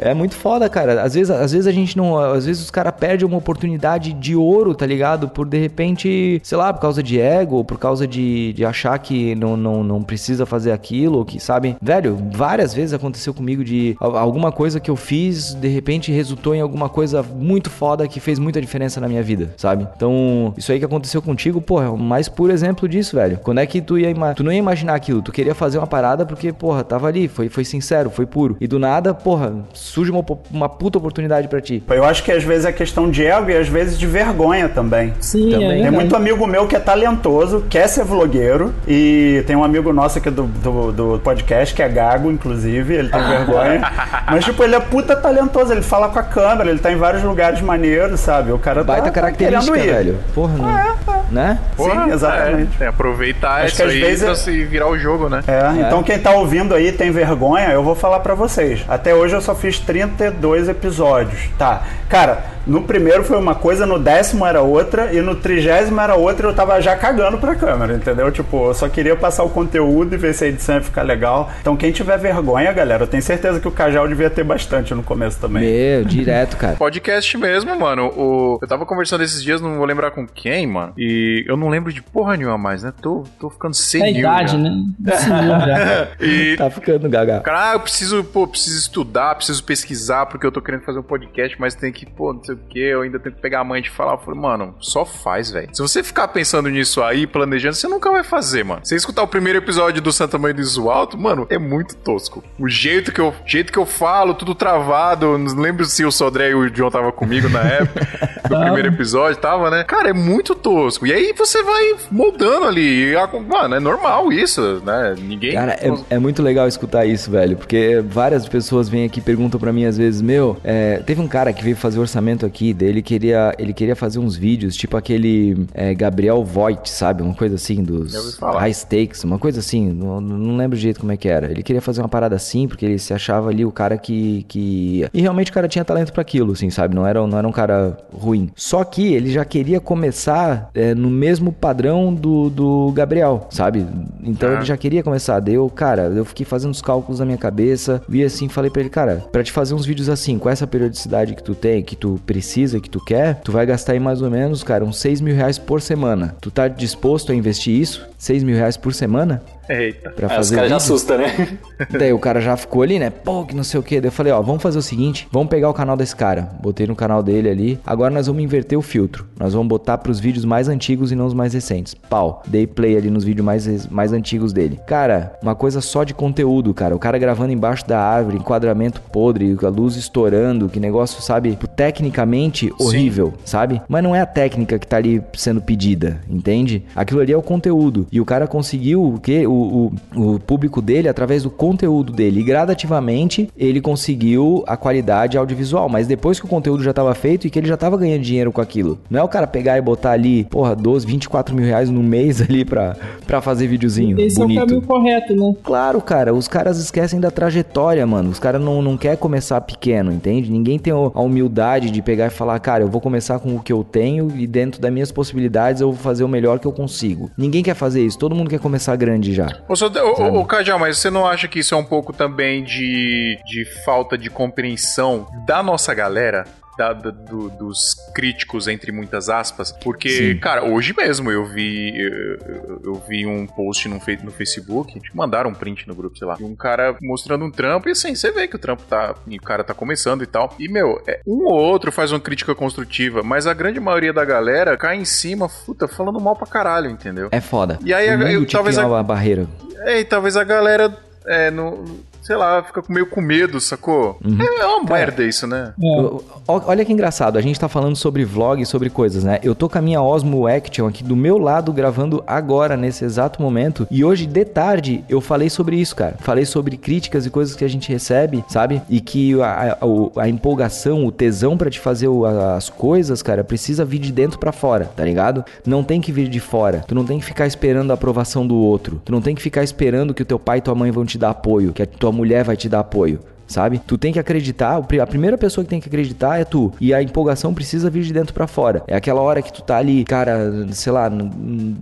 É muito foda, cara. Às vezes, às vezes a gente não. Às vezes os caras perdem uma oportunidade de ouro, tá ligado? Por de repente, sei lá, por causa de ego, por causa de, de achar que não, não, não precisa fazer aquilo, que, sabe? Velho, várias vezes aconteceu comigo de al- alguma coisa que eu fiz, de repente resultou em alguma coisa muito foda que fez muita diferença na minha vida, sabe? Então, isso aí que aconteceu contigo, porra, é o mais puro exemplo disso, velho. Quando é que tu ia tu não ia imaginar aquilo? Tu queria fazer uma parada porque, porra, tava ali, foi, foi sincero, foi puro. E do nada, porra, surge uma, uma puta oportunidade pra ti.
Eu acho que às vezes é questão de ego e às vezes de vergonha também.
Sim,
Também.
é
Tem muito amigo meu que é talentoso, quer ser vlogueiro, e tem um amigo nosso aqui do, do, do podcast, que é Gago, inclusive, ele tem vergonha. Mas, tipo, ele é puta talentoso, ele fala com a câmera, ele tá em vários lugares maneiros, sabe? O cara tá,
Baita
tá
característica,
querendo ir.
velho. Porra, não, né?
Porra,
Sim, exatamente.
É, é aproveitar
Acho
isso
que às
aí
vezes
pra
é-
se virar o jogo, né?
É, então quem tá ouvindo aí tem vergonha, eu vou falar pra vocês. Até hoje eu só fiz 32 episódios. Tá. Cara, no primeiro foi uma coisa, no décimo era outra, e no trigésimo era outra e eu tava já cagando pra câmera, entendeu? Tipo, eu só queria passar o conteúdo e ver se a edição ia ficar legal. Então quem tiver vergonha, galera, eu tenho certeza que o Cajal devia ter bastante no começo também.
Meu, direto, cara.
Podcast mesmo, mano. O... Eu tava conversando esses dias, não vou lembrar com quem, mano. E eu não lembro de porra nenhuma mais, né? Tô, tô ficando
É
senil.
a idade,
já.
né? Senhor já.
E
Tá ficando gaga.
Cara, ah, eu preciso, pô, preciso estudar, preciso pesquisar, porque eu tô querendo fazer um podcast, mas tem que, pô, não sei o que, eu ainda tenho que pegar a mãe de falar. Eu falei, mano, só faz, velho. Se você ficar pensando nisso aí, planejando, você nunca vai fazer, mano. Você escutar o primeiro episódio do Santa Mãe do Iso Alto, mano, é muito tosco. O jeito que eu, jeito que eu falo, tudo travado, não lembro se o Sodré e o John tava comigo na época do primeiro episódio, tava, né? Cara, é muito tosco. E aí você vai moldando ali. Mano, é normal isso, né? Ninguém.
Cara, é, é muito legal escutar isso, velho, porque várias pessoas vêm aqui e perguntam pra mim às vezes, meu, é, teve um cara que veio fazer orçamento aqui, daí ele queria, ele queria fazer uns vídeos, tipo aquele é, Gabriel Voigt, sabe? Uma coisa assim, dos high stakes, uma coisa assim, não, não lembro jeito como é que era. Ele queria fazer uma parada assim, porque ele se achava ali o cara que... que... E realmente o cara tinha talento pra aquilo, assim, sabe? Não era, não era um cara ruim. Só que ele já queria começar é, no mesmo padrão do, do Gabriel, sabe? Então
Ah.
ele já queria começar. Daí eu, cara, eu fiquei fazendo os cálculos na minha cabeça, vi assim, falei pra ele, cara, pra te fazer uns vídeos assim, com essa periodicidade que tu tem, que tu precisa, que tu quer, tu vai gastar aí mais ou menos, cara, uns 6 mil reais por semana. Tu tá disposto a investir isso? 6 mil reais por semana?
Eita.
Pra
É, os
fazer
caras já
vídeo?
assustam, né?
Daí o cara já ficou ali, né? Pô, que não sei o que. Daí eu falei, ó, vamos fazer o seguinte: vamos pegar o canal desse cara. Botei no canal dele ali. Agora nós vamos inverter o filtro. Nós vamos botar pros vídeos mais antigos e não os mais recentes. Pau. Dei play ali nos vídeos mais, mais antigos dele. Cara, uma coisa só de conteúdo, cara. O cara gravando embaixo da árvore, enquadramento podre, a luz estourando, que negócio, sabe? Tecnicamente horrível, sabe? Mas não é a técnica que tá ali sendo pedida, entende? Aquilo ali é o conteúdo. E o cara conseguiu o quê? O, o, o público dele através do conteúdo dele. E gradativamente ele conseguiu a qualidade audiovisual. Mas depois que o conteúdo já tava feito e que ele já tava ganhando dinheiro com aquilo. Não é o cara pegar e botar ali, porra, 12, 24 mil reais no mês ali pra, pra fazer videozinho
Esse
bonito.
é o caminho correto, né?
Claro, cara, os caras esquecem da trajetória, mano. Os caras não, não querem começar pequeno, entende? Ninguém tem a humildade de pegar e falar, cara, eu vou começar com o que eu tenho e dentro das minhas possibilidades eu vou fazer o melhor que eu consigo. Ninguém quer fazer isso, todo mundo quer começar grande já.
Ô, Sod- ô, ô, ô, Cajal, mas você não acha que isso é um pouco também de, de falta de compreensão da nossa galera? Da- da- do- dos críticos, entre muitas aspas, porque,
Sim.
cara, hoje mesmo eu vi eu, eu- vi um post no, no Facebook, mandaram um print no grupo, sei lá, de um cara mostrando um trampo, e assim, você vê que o trampo tá, e o cara tá começando e tal, e, meu, é, um ou outro faz uma crítica construtiva, mas a grande maioria da galera cai em cima, puta, falando mal pra caralho, entendeu?
É foda.
E aí,
o
eu- talvez a-
uma barreira.
É, e talvez a galera é, não, sei lá, fica meio com medo, sacou? É, é uma merda isso, né?
É.
Olha que engraçado, a gente tá falando sobre vlog, sobre coisas, né? Eu tô com a minha Osmo Action aqui do meu lado gravando agora, nesse exato momento. E hoje, de tarde, eu falei sobre isso, cara. Falei sobre críticas e coisas que a gente recebe, sabe? E que a, a- a empolgação, o tesão pra te fazer o- as coisas, cara, precisa vir de dentro pra fora, tá ligado? Não tem que vir de fora. Tu não tem que ficar esperando a aprovação do outro. Tu não tem que ficar esperando que o teu pai e tua mãe vão te dar apoio, que a tua mulher vai te dar apoio sabe? Tu tem que acreditar, a primeira pessoa que tem que acreditar é tu. E a empolgação precisa vir de dentro pra fora. É aquela hora que tu tá ali, cara, sei lá,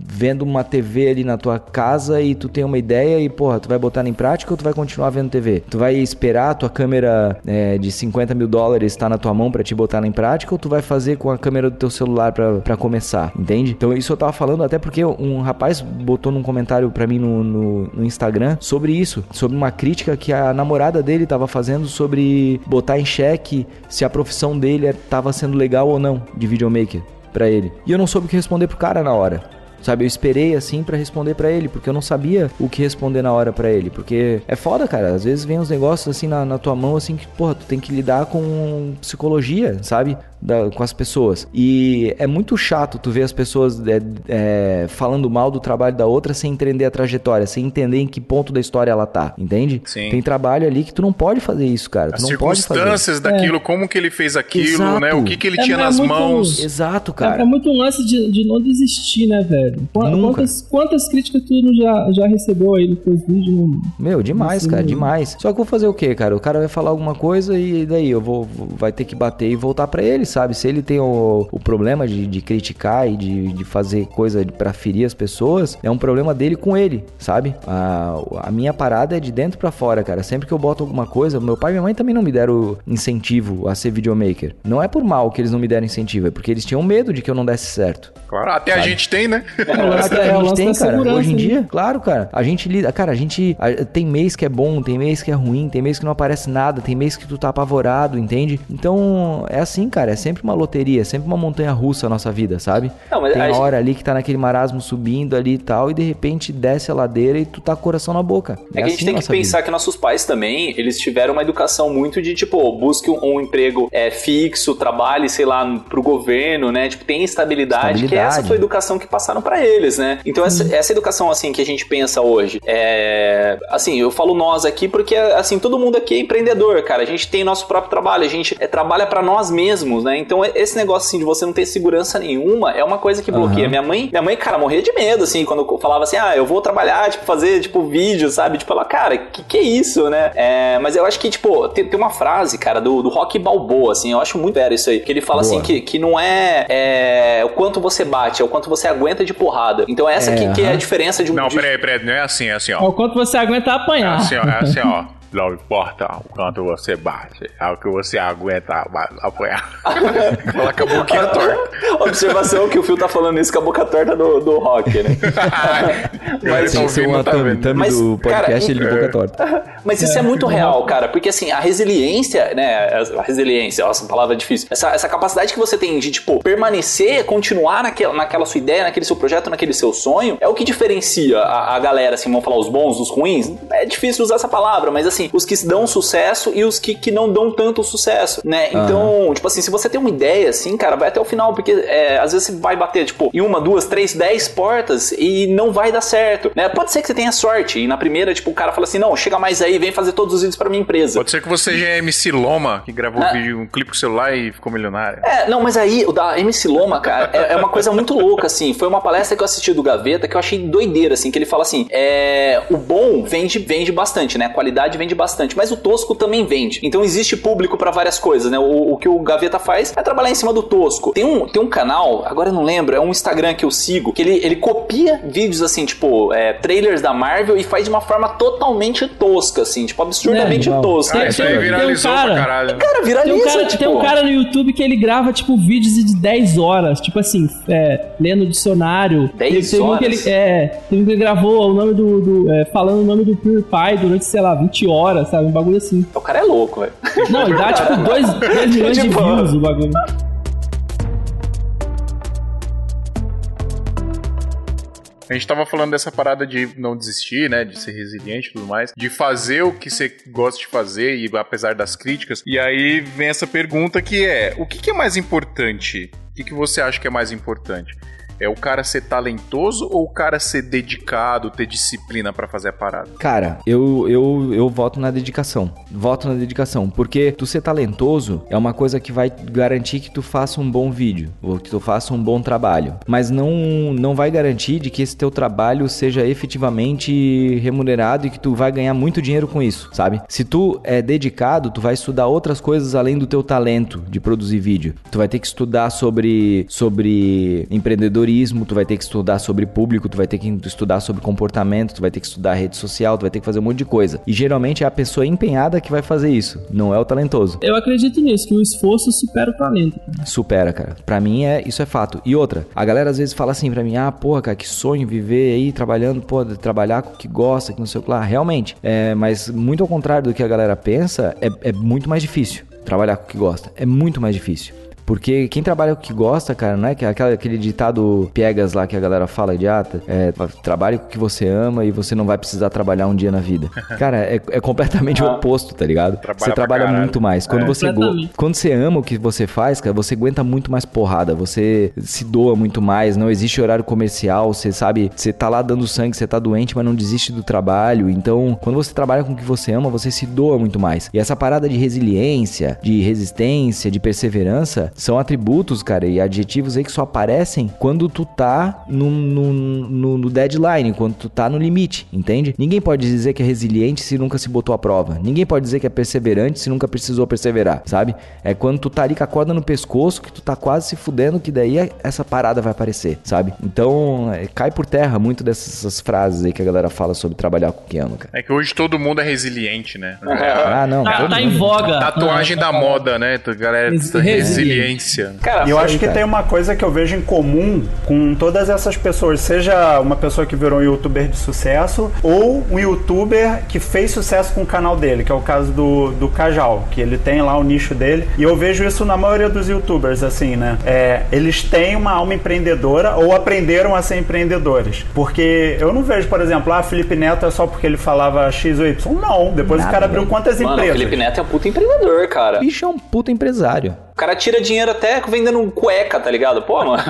vendo uma TV ali na tua casa e tu tem uma ideia e, porra, tu vai botar ela em prática ou tu vai continuar vendo TV? Tu vai esperar a tua câmera é, de 50 mil dólares estar na tua mão pra te botar ela em prática ou tu vai fazer com a câmera do teu celular pra começar, entende? Então isso eu tava falando até porque um rapaz botou num comentário pra mim no, no, no Instagram sobre isso, sobre uma crítica que a namorada dele tava fazendo sobre botar em xeque se a profissão dele é- tava sendo legal ou não de videomaker pra ele. E eu não soube o que responder pro cara na hora. Sabe, eu esperei assim pra responder pra ele, porque eu não sabia o que responder na hora pra ele, porque é foda, cara. Às vezes vem uns negócios assim na, na tua mão assim que, porra, tu tem que lidar com psicologia, sabe? Da- com as pessoas. E é muito chato tu ver as pessoas é, é, falando mal do trabalho da outra sem entender a trajetória, sem entender em que ponto da história ela tá, entende?
Sim.
Tem trabalho ali que tu não pode fazer isso, cara.
As
tu não pode fazer.
circunstâncias daquilo, como que ele fez aquilo,
Exato.
né? O que, que ele
É,
tinha
é
nas
muito-
mãos.
Exato,
É,
cara.
é muito um lance de, de não desistir, né, velho? Quantas, quantas críticas tu não já, já recebeu aí nos teus vídeos? Não...
Meu, demais,
Isso
cara, demais. Só que eu vou fazer o quê, cara? O cara vai falar alguma coisa e daí eu vou, vou- vai ter que bater e voltar pra ele, sabe? Se ele tem o, o problema de, de criticar e de, de fazer coisa pra ferir as pessoas, é um problema dele com ele, sabe? A, a minha parada é de dentro pra fora, cara. Sempre que eu boto alguma coisa, meu pai e minha mãe também não me deram incentivo a ser videomaker. Não é por mal que eles não me deram incentivo, é porque eles tinham medo de que eu não desse certo.
Claro, até a gente tem, né?
É,
Até
é
a gente
lance
tem, cara. Hoje em
né?
dia, claro, cara. A gente lida. Cara, a gente. a- tem mês que é bom, tem mês que é ruim, tem mês que não aparece nada, tem mês que tu tá apavorado, entende? Então, é assim, cara. É sempre uma loteria, é sempre uma montanha russa a nossa vida, sabe?
Não, mas
tem
a gente-
hora ali que tá naquele marasmo subindo ali e tal, e de repente desce a ladeira e tu tá com o coração na boca.
É que a gente
assim
tem que pensar
vida.
que nossos pais também, eles tiveram uma educação muito de, tipo, busque um, um emprego é, fixo, trabalhe, sei lá, pro governo, né? Tipo, tem estabilidade, que
Estabilidade.
essa foi a educação que passaram pra eles, né? Então, essa, essa educação, assim, que a gente pensa hoje, é... Assim, eu falo nós aqui porque, assim, todo mundo aqui é empreendedor, cara. A gente tem nosso próprio trabalho, a gente é, trabalha pra nós mesmos, né? Então, esse negócio, assim, de você não ter segurança nenhuma é uma coisa que bloqueia.
Aham.
Minha mãe, minha mãe, cara, morria de medo, assim, quando eu falava assim, ah, eu vou trabalhar, tipo, fazer, tipo, vídeo, sabe? Tipo, ela, cara, que que é isso, né? É, mas eu acho que, tipo, tem, tem uma frase, cara, do, do Rock Balboa, assim, eu acho muito sério isso aí, que ele fala
Boa.
assim, que, que não é, é o quanto você bate, é o quanto você aguenta de porrada. Então essa
É,
que, que é a diferença de um...
Não,
de-
peraí, peraí, não é assim, é assim,
É
ó.
o quanto você aguenta
É
apanhar.
assim, ó, é assim, ó. Não importa o quanto você bate, é o que você aguenta apoiar. Fala com a boquinha torta.
Observação que o Phil tá falando isso com a boca torta do, do Rock, né?
Mas
Tem que ser uma
tá
thumb, thumb
Mas,
do podcast
cara,
ele de boca torta.
Mas isso é, muito real, cara, porque assim, a resiliência, né, a resiliência, nossa, palavra difícil, essa, essa capacidade que você tem de, tipo, permanecer, continuar naquela, naquela sua ideia, naquele seu projeto, naquele seu sonho, é o que diferencia a, a galera, assim, vamos falar os bons, os ruins, é difícil usar essa palavra, mas assim, os que dão sucesso e os que, que não dão tanto sucesso, né, então, tipo assim, se você tem uma ideia, assim, cara, vai até o final, porque é, às vezes você vai bater, tipo, em uma, duas, três, dez portas e não vai dar certo, né, pode ser que você tenha sorte e na primeira, tipo, o cara fala assim, não, chega mais aí, vem fazer todos os vídeos pra minha empresa.
Pode ser que você já é MC Loma, que gravou
Ah.
um vídeo, um clipe com o celular e ficou milionário.
É, não, mas aí o da MC Loma, cara, é, é uma coisa muito louca, assim. Foi uma palestra que eu assisti do Gaveta que eu achei doideira, assim, que ele fala assim: é, o bom vende, vende bastante, né? A qualidade vende bastante, mas o tosco também vende. Então existe público pra várias coisas, né? O, o que o Gaveta faz é trabalhar em cima do tosco. Tem um, tem um canal, agora eu não lembro, é um Instagram que eu sigo, que ele, ele copia vídeos assim, tipo, é, trailers da Marvel e faz de uma forma totalmente tosca, assim, tipo, absurdamente
É,
tosca.
Ah,
Tem-
isso
tem-
aí
tem um
viralizou
cara-
pra caralho.
Cara,
Tem
viraliza,
um, cara,
tipo...
tem um cara no YouTube que ele grava, tipo, vídeos de 10 horas, tipo assim, é, lendo dicionário.
10
Tem- tem um que
horas?
ele, é, tem um que ele gravou o nome do. do, é, falando o nome do PewDiePie durante, sei lá, 20 horas, sabe? Um bagulho assim.
O cara é louco, velho.
Não, e dá tipo 2 milhões de
Tipo,
views o bagulho.
A gente tava falando dessa parada de não desistir, né? De ser resiliente e tudo mais. De fazer o que você gosta de fazer, e apesar das críticas. E aí vem essa pergunta que é: o que, que é mais importante? O que, que você acha que é mais importante? É o cara ser talentoso ou o cara ser dedicado, ter disciplina para fazer a parada?
Cara, eu, eu, eu voto na dedicação. Voto na dedicação. Porque tu ser talentoso é uma coisa que vai garantir que tu faça um bom vídeo, ou que tu faça um bom trabalho. Mas não, não vai garantir de que esse teu trabalho seja efetivamente remunerado e que tu vai ganhar muito dinheiro com isso, sabe? Se tu é dedicado, tu vai estudar outras coisas além do teu talento de produzir vídeo. Tu vai ter que estudar sobre, sobre empreendedorismo empreendedorismo, tu vai ter que estudar sobre público, tu vai ter que estudar sobre comportamento, tu vai ter que estudar rede social, tu vai ter que fazer um monte de coisa. E geralmente é a pessoa empenhada que vai fazer isso, não é o talentoso.
Eu acredito nisso, que o esforço supera o talento.
Supera, cara. Pra mim é isso é fato. E outra, a galera às vezes fala assim pra mim: "Ah, porra, cara, que sonho viver aí trabalhando, pô, trabalhar com o que gosta, que não sei o que lá". Realmente, é, mas muito ao contrário do que a galera pensa, é, é muito mais difícil trabalhar com o que gosta. É muito mais difícil. Porque quem trabalha com o que gosta, cara, não é aquela, aquele ditado piegas lá que a galera fala de ata, é, trabalhe com o que você ama e você não vai precisar trabalhar um dia na vida. Cara, é, é completamente o oposto, tá ligado?
Trabalha
você trabalha
caralho.
muito mais. Quando,
É.
você quando você ama o que você faz, cara, você aguenta muito mais porrada, você se doa muito mais, não existe horário comercial, você sabe, você tá lá dando sangue, você tá doente, mas não desiste do trabalho. Então, quando você trabalha com o que você ama, você se doa muito mais. E essa parada de resiliência, de resistência, de perseverança, são atributos, cara, e adjetivos aí que só aparecem quando tu tá no, no, no- no deadline, quando tu tá no limite, entende? Ninguém pode dizer que é resiliente se nunca se botou à prova. Ninguém pode dizer que é perseverante se nunca precisou perseverar, sabe? É quando tu tá ali com a corda no pescoço, que tu tá quase se fudendo, que daí essa parada vai aparecer, sabe? Então, é, cai por terra muito dessas frases aí que a galera fala sobre trabalhar com o que ama, cara.
É que hoje todo mundo é resiliente, né?
Ah, não.
Tá, tá em voga.
Tatuagem da moda, né? Galera,
Resi-
Cara,
E eu
aí,
acho que
cara.
tem uma coisa que eu vejo em comum com todas essas pessoas, seja uma pessoa que virou um youtuber de sucesso ou um youtuber que fez sucesso com o canal dele, que é o caso do, do Cajal, que ele tem lá o nicho dele. E eu vejo isso na maioria dos youtubers, assim, né? É, eles têm uma alma empreendedora ou aprenderam a ser empreendedores. Porque eu não vejo, por exemplo, ah, Felipe Neto é só porque ele falava X ou Y. Não, depois
Nada,
o cara abriu quantas
Mano, o
empresas.
Felipe Neto é um puta empreendedor, cara.
O bicho é um puta empresário.
O cara tira dinheiro até vendendo um cueca, tá ligado? Pô, mano.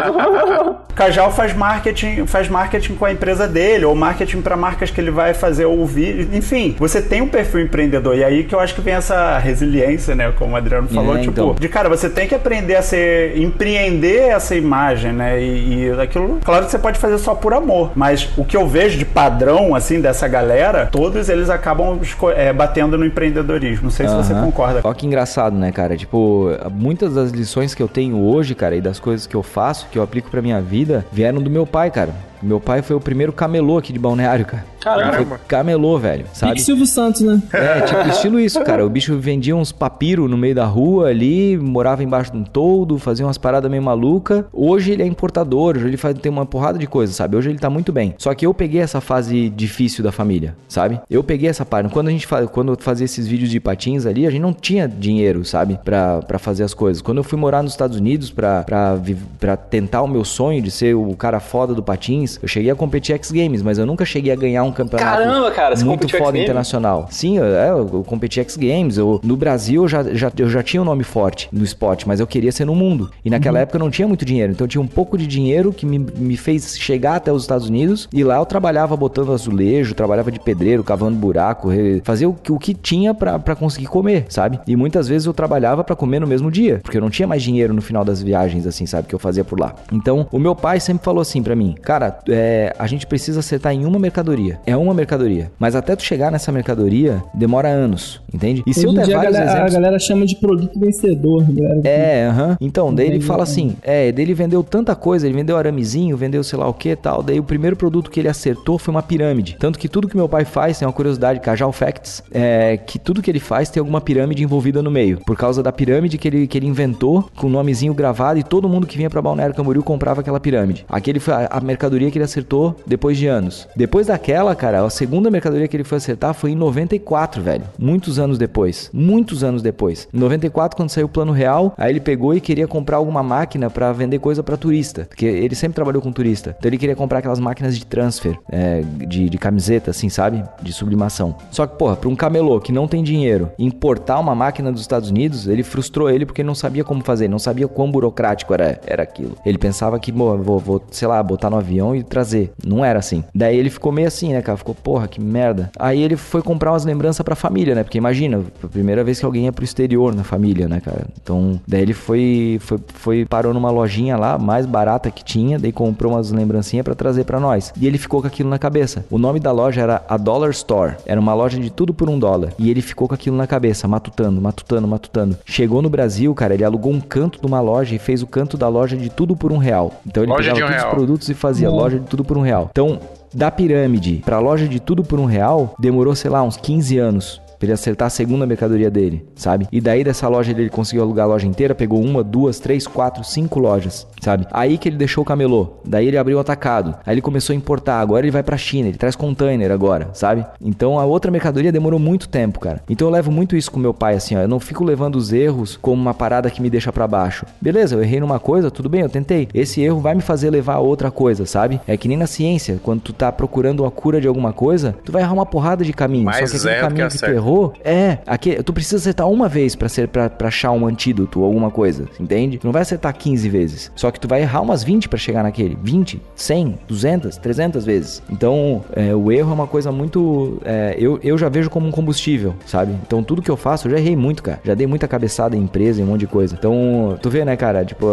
O Cajal faz marketing, faz marketing com a empresa dele, ou marketing para marcas que ele vai fazer ou vídeo. Enfim, você tem um perfil empreendedor. E aí que eu acho que vem essa resiliência, né? Como o Adriano falou,
É,
tipo,
então.
de cara, você tem que aprender a ser. empreender essa imagem, né? E, e aquilo, claro que você pode fazer só por amor. Mas o que eu vejo de padrão, assim, dessa galera, todos eles acabam é, batendo no empreendedorismo. Não sei se você concorda.
Olha que engraçado, né, cara? Tipo, muitas das lições que eu tenho hoje, cara, e das coisas que eu faço, que eu aplico pra minha vida, vieram do meu pai, cara. Meu pai foi o primeiro camelô aqui de Balneário, cara.
Caramba.
Camelô, velho, sabe?
Pique Silvio Santos, né?
É, tipo, estilo isso, cara. O bicho vendia uns papiro no meio da rua ali, morava embaixo de um toldo, fazia umas paradas meio maluca. Hoje ele é importador, hoje ele faz, tem uma porrada de coisa, sabe? Hoje ele tá muito bem. Só que eu peguei essa fase difícil da família, sabe? Eu peguei essa parte. Quando a gente fa... quando eu fazia esses vídeos de patins ali, a gente não tinha dinheiro, sabe? Pra, pra fazer as coisas. Quando eu fui morar nos Estados Unidos pra, pra, pra tentar o meu sonho de ser o cara foda do patins, eu cheguei a competir X Games, mas eu nunca cheguei a ganhar um campeonato
Caramba, cara, você
muito foda
X Games?
internacional. Sim, eu, é, eu, eu competi X Games. Eu, no Brasil eu já, já, eu já tinha um nome forte no esporte, mas eu queria ser no mundo. E naquela época eu não tinha muito dinheiro. Então eu tinha um pouco de dinheiro que me, me fez chegar até os Estados Unidos. E lá eu trabalhava botando azulejo, trabalhava de pedreiro, cavando buraco, fazia o, que- o que tinha pra conseguir comer, sabe? E muitas vezes eu trabalhava pra comer no mesmo dia, porque eu não tinha mais dinheiro no final das viagens, assim, sabe? Que eu fazia por lá. Então o meu pai sempre falou assim pra mim: Cara, é, a gente precisa acertar em uma mercadoria. É uma mercadoria. Mas até tu chegar nessa mercadoria, demora anos, entende? E se eu
Hoje
der
dia a
vários
galera, a
exemplos.
galera chama de produto vencedor, galera.
É, aham. Então, daí ele fala
entendi.
assim: é, daí ele vendeu tanta coisa, ele vendeu aramezinho, vendeu sei lá o que tal. Daí o primeiro produto que ele acertou foi uma pirâmide. Tanto que tudo que meu pai faz, tem uma curiosidade, Cajal Facts, é que tudo que ele faz tem alguma pirâmide envolvida no meio. Por causa da pirâmide que ele, que ele inventou, com o nomezinho gravado, e todo mundo que vinha pra Balneário Camboriú comprava aquela pirâmide. Aquele foi a, a mercadoria mercadoria que ele acertou depois de anos. Depois daquela, cara, a segunda mercadoria que ele foi acertar foi em 94, velho. Muitos anos depois. Muitos anos depois. Em 94, quando saiu o plano real, aí ele pegou e queria comprar alguma máquina para vender coisa para turista. Porque ele sempre trabalhou com turista. Então ele queria comprar aquelas máquinas de transfer, é, de, de camiseta, assim, sabe? De sublimação. Só que, porra, pra um camelô que não tem dinheiro importar uma máquina dos Estados Unidos, ele frustrou ele porque ele não sabia como fazer, não sabia quão burocrático era, era aquilo. Ele pensava que, vou, vou, sei lá, botar no avião e trazer. Não era assim. Daí ele ficou meio assim, né, cara? Ficou, porra, que merda. Aí ele foi comprar umas lembranças pra família, né? Porque imagina, a primeira vez que alguém ia pro exterior na família, né, cara? Então, daí ele foi, foi, foi parou numa lojinha lá, mais barata que tinha, daí comprou umas lembrancinhas para trazer para nós. E ele ficou com aquilo na cabeça. O nome da loja era a Dollar Store. Era uma loja de tudo por um dólar. E ele ficou com aquilo na cabeça, matutando, matutando, matutando. Chegou no Brasil, cara, ele alugou um canto de uma loja e fez o canto da loja de tudo por um real. Então ele
Loja
pegava
um
todos
real.
os produtos e fazia loja de tudo por um real. Então, da pirâmide pra loja de tudo por um real, demorou, sei lá, uns 15 anos. Pra ele acertar a segunda mercadoria dele, sabe? E daí dessa loja ele conseguiu alugar a loja inteira, pegou uma, duas, três, quatro, cinco lojas, sabe? Aí que ele deixou o camelô. Daí ele abriu o atacado. Aí ele começou a importar. Agora ele vai pra China, ele traz container agora, sabe? Então a outra mercadoria demorou muito tempo, cara. Então eu levo muito isso com meu pai, assim, ó. Eu não fico levando os erros como uma parada que me deixa pra baixo. Beleza, eu errei numa coisa, tudo bem, eu tentei. Esse erro vai me fazer levar a outra coisa, sabe? É que nem na ciência, quando tu tá procurando a cura de alguma coisa, tu vai errar uma porrada de caminho.
Mais
Só que aquele
erra do que
caminho que, tu errou errou, é, aqui, tu precisa acertar uma vez pra ser para achar um antídoto ou alguma coisa, entende? Tu não vai acertar 15 vezes. Só que tu vai errar umas 20 pra chegar naquele. 20, 100, 200, 300 vezes. Então, é, o erro é uma coisa muito. é, eu, eu já vejo como um combustível, sabe? Então, tudo que eu faço, eu já errei muito, cara. Já dei muita cabeçada em empresa, em um monte de coisa. Então, tu vê, né, cara? Tipo,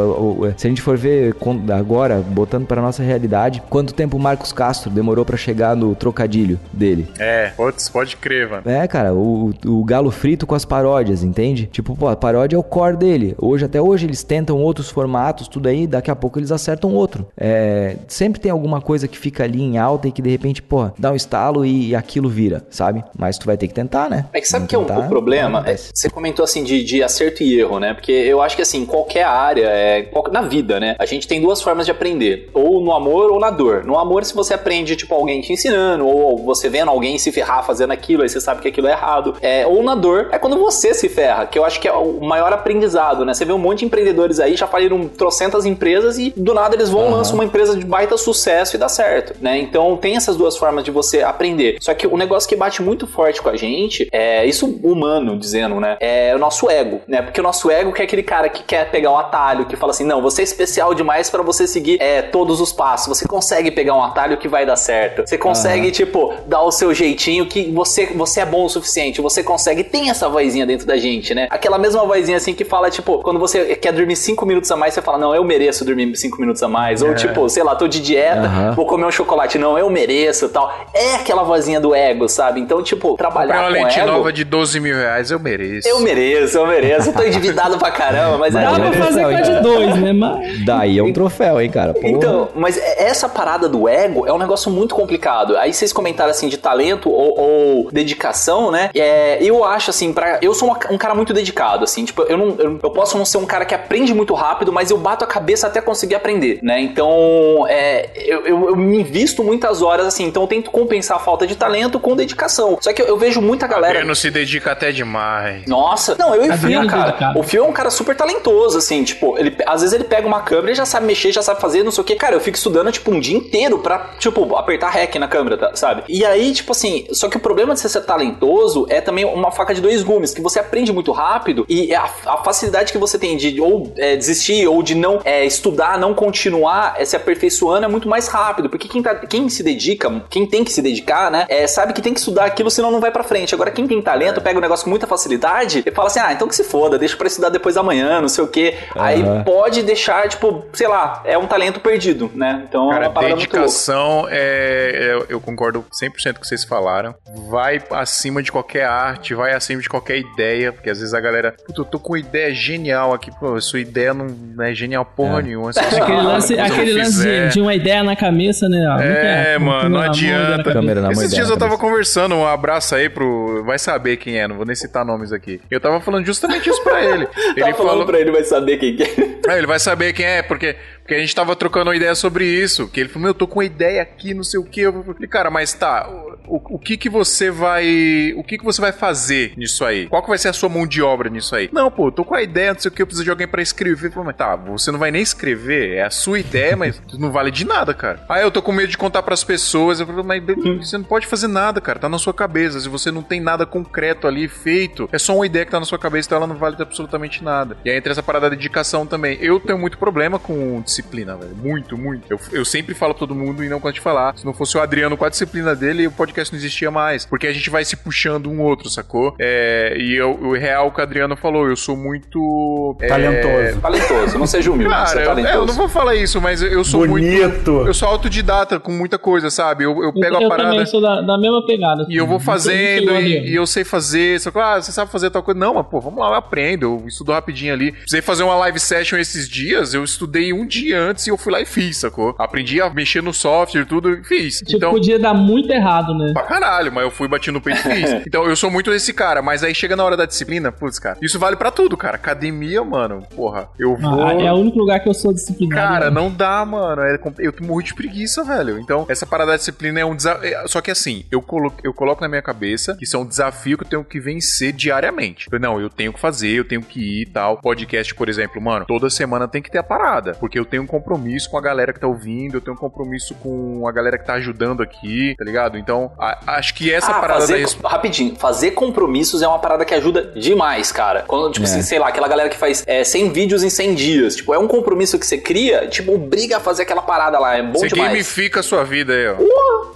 se a gente for ver agora, botando pra nossa realidade, quanto tempo o Marcos Castro demorou pra chegar no trocadilho dele?
É, putz, pode crer, mano.
É, cara, o, o galo frito com as paródias, entende? Tipo, pô, a paródia é o core dele. Hoje, até hoje, eles tentam outros formatos, tudo aí, daqui a pouco eles acertam outro. É, sempre tem alguma coisa que fica ali em alta e que de repente, pô, dá um estalo e, aquilo vira, sabe? Mas tu vai ter que tentar, né?
É que sabe
Não
que é o,
tentar,
o problema? É, você comentou assim de, de acerto e erro, né? Porque eu acho que assim, qualquer área, é, na vida, né? A gente tem duas formas de aprender. Ou no amor ou na dor. No amor, se você aprende, tipo, alguém te ensinando, ou você vendo alguém se ferrar fazendo aquilo, aí você sabe que aquilo é errado. É, ou na dor, é quando você se ferra, que eu acho que é o maior aprendizado, né? Você vê um monte de empreendedores aí, já faliram trocentas empresas e do nada eles vão, lançam uma empresa de baita sucesso e dá certo, né? Então tem essas duas formas de você aprender. Só que o negócio que bate muito forte com a gente, é isso humano dizendo, né? É o nosso ego, né? Porque o nosso ego que é aquele cara que quer pegar o atalho, que fala assim, não, você é especial demais pra você seguir é, todos os passos. Você consegue pegar um atalho que vai dar certo. Você consegue, tipo, dar o seu jeitinho que você, você é bom o suficiente. Você consegue. Tem essa vozinha dentro da gente, né? Aquela mesma vozinha assim que fala, tipo, quando você quer dormir cinco minutos a mais, você fala, não, eu mereço dormir cinco minutos a mais. Ou tipo, sei lá, tô de dieta,
Aham.
vou comer um chocolate. Não, eu mereço tal. É aquela vozinha do ego, sabe? Então, tipo, trabalhar
uma
com
lente
ego...
nova de 12 mil reais, eu mereço.
Eu mereço, eu mereço. Eu tô endividado pra caramba, mas
Mas
é
Dá
é
pra fazer com a de dois, né? Mas.
Daí é um troféu, hein, cara? Porra.
Então, mas essa parada do ego é um negócio muito complicado. Aí vocês comentaram assim de talento ou, ou dedicação, né? É, eu acho assim, para eu sou uma- um cara muito dedicado, assim, tipo, eu não eu, eu posso não ser um cara que aprende muito rápido, mas eu bato a cabeça até conseguir aprender, né? Então, é, eu, eu, eu me invisto muitas horas assim, então eu tento compensar a falta de talento com dedicação. Só que eu, eu vejo muita galera
Breno se dedica até demais.
nossa, não, eu e o Fio,
Adriano
cara.
dedicado.
O Fio é um cara super talentoso, assim, tipo, ele, às vezes ele pega uma câmera e já sabe mexer, já sabe fazer, não sei o que. Cara, eu fico estudando, tipo, um dia inteiro pra, tipo, apertar REC na câmera, tá, sabe? E aí, tipo assim, só que o problema de você ser talentoso é também uma faca de dois gumes, que você aprende muito rápido e a, a facilidade que você tem de ou é, desistir ou de não é, estudar, não continuar é, se aperfeiçoando é muito mais rápido, porque quem, tá, quem se dedica, quem tem que se dedicar, né, é, sabe que tem que estudar aquilo, senão não vai pra frente. Agora, quem tem talento, pega o negócio com muita facilidade e fala assim, ah, então que se foda, deixa pra estudar depois da manhã, não sei o quê. Aí
Aham.
pode deixar, tipo, sei lá, é um talento perdido, né? Então é
Cara,
uma parada muito louca.
dedicação é, é- Eu concordo 100% com o que vocês falaram. Vai acima de qualquer arte, vai acima de qualquer ideia, porque às vezes a galera. Puta, eu tô com uma ideia genial aqui, pô, sua ideia não é genial porra
É.
nenhuma.
Aquele
ah,
lance, aquele lance de, de uma ideia na cabeça, né? ó,
É, mano, não adianta.
mão,
Esses dias
na
eu tava conversando, um abraço aí pro. Vai saber quem é, não vou nem citar nomes aqui. Eu tava falando justamente isso pra ele. Ele
Tá falando
falou.
pra ele, vai saber quem que é.
É, ele vai saber quem é, porque, Porque a gente tava trocando uma ideia sobre isso. Que ele falou, meu, eu tô com uma ideia aqui, não sei o que. Eu falei, cara, mas tá, o, o que que você vai. O que que você vai fazer nisso aí? Qual que vai ser a sua mão de obra nisso aí? Não, pô, eu tô com a ideia, não sei o que, eu preciso de alguém pra escrever. Eu falei, mas tá, você não vai nem escrever, é a sua ideia, mas não vale de nada, cara. Aí eu tô com medo de contar pras pessoas. Eu falei, mas você não pode fazer nada, cara, tá na sua cabeça. Se você não tem nada concreto ali feito, é só uma ideia que tá na sua cabeça, então ela não vale absolutamente nada. E aí entra essa parada de dedicação também. Eu tenho muito problema com disciplina, velho. Muito, muito. Eu, eu sempre falo pra todo mundo e não quando te falar. Se não fosse o Adriano com a disciplina dele, o podcast não existia mais. Porque a gente vai se puxando um outro, sacou? É, e eu, o real que o Adriano falou, eu sou muito. é,
Talentoso.
Talentoso, não seja humilde,
Cara,
é
eu,
talentoso.
é, eu não vou falar isso, mas eu sou muito.
Bonito.
Eu sou autodidata com muita coisa, sabe? Eu, eu pego
eu
a parada.
também sou da, da mesma pegada.
E eu vou
assim.
fazendo,
Não sei
e, e eu sei fazer. Só que, ah, você sabe fazer tal coisa. Não, mas pô, vamos lá, eu aprendo. Eu estudo rapidinho ali. Precisei fazer uma live session esses dias, eu estudei um dia antes e eu fui lá e fiz, sacou? Aprendi a mexer no software e tudo, e fiz.
Tipo,
então.
podia dar muito errado, né?
Pra caralho, mas eu fui bati no peito e fiz. Então eu sou muito esse cara, mas aí chega na hora da disciplina, putz, cara. Isso vale pra tudo, cara. Academia, mano, porra, eu vou.
Ah, é o único lugar que eu sou disciplinado.
Cara,
né?
não dá, mano. É Eu morro de preguiça, velho. Então, essa parada da disciplina é um desafio. Só que assim, eu coloco, eu coloco na minha cabeça que isso é um desafio que eu tenho que vencer diariamente. Não, eu tenho que fazer, eu tenho que ir e tal. Podcast, por exemplo, mano, toda semana tem que ter a parada. Porque eu tenho um compromisso com a galera que tá ouvindo, eu tenho um compromisso com a galera que tá ajudando aqui, tá ligado? Então, a- acho que essa
ah,
parada da
fazer,
res-
rapidinho, fazer compromissos é uma parada que ajuda demais, cara. Quando, tipo
É.
assim, sei lá, aquela galera que faz é, 100 vídeos em 100 dias. Tipo, é um compromisso que você cria, tipo, obriga a fazer aquela parada lá. É bom
Você
demais.
gamifica a sua vida aí, ó.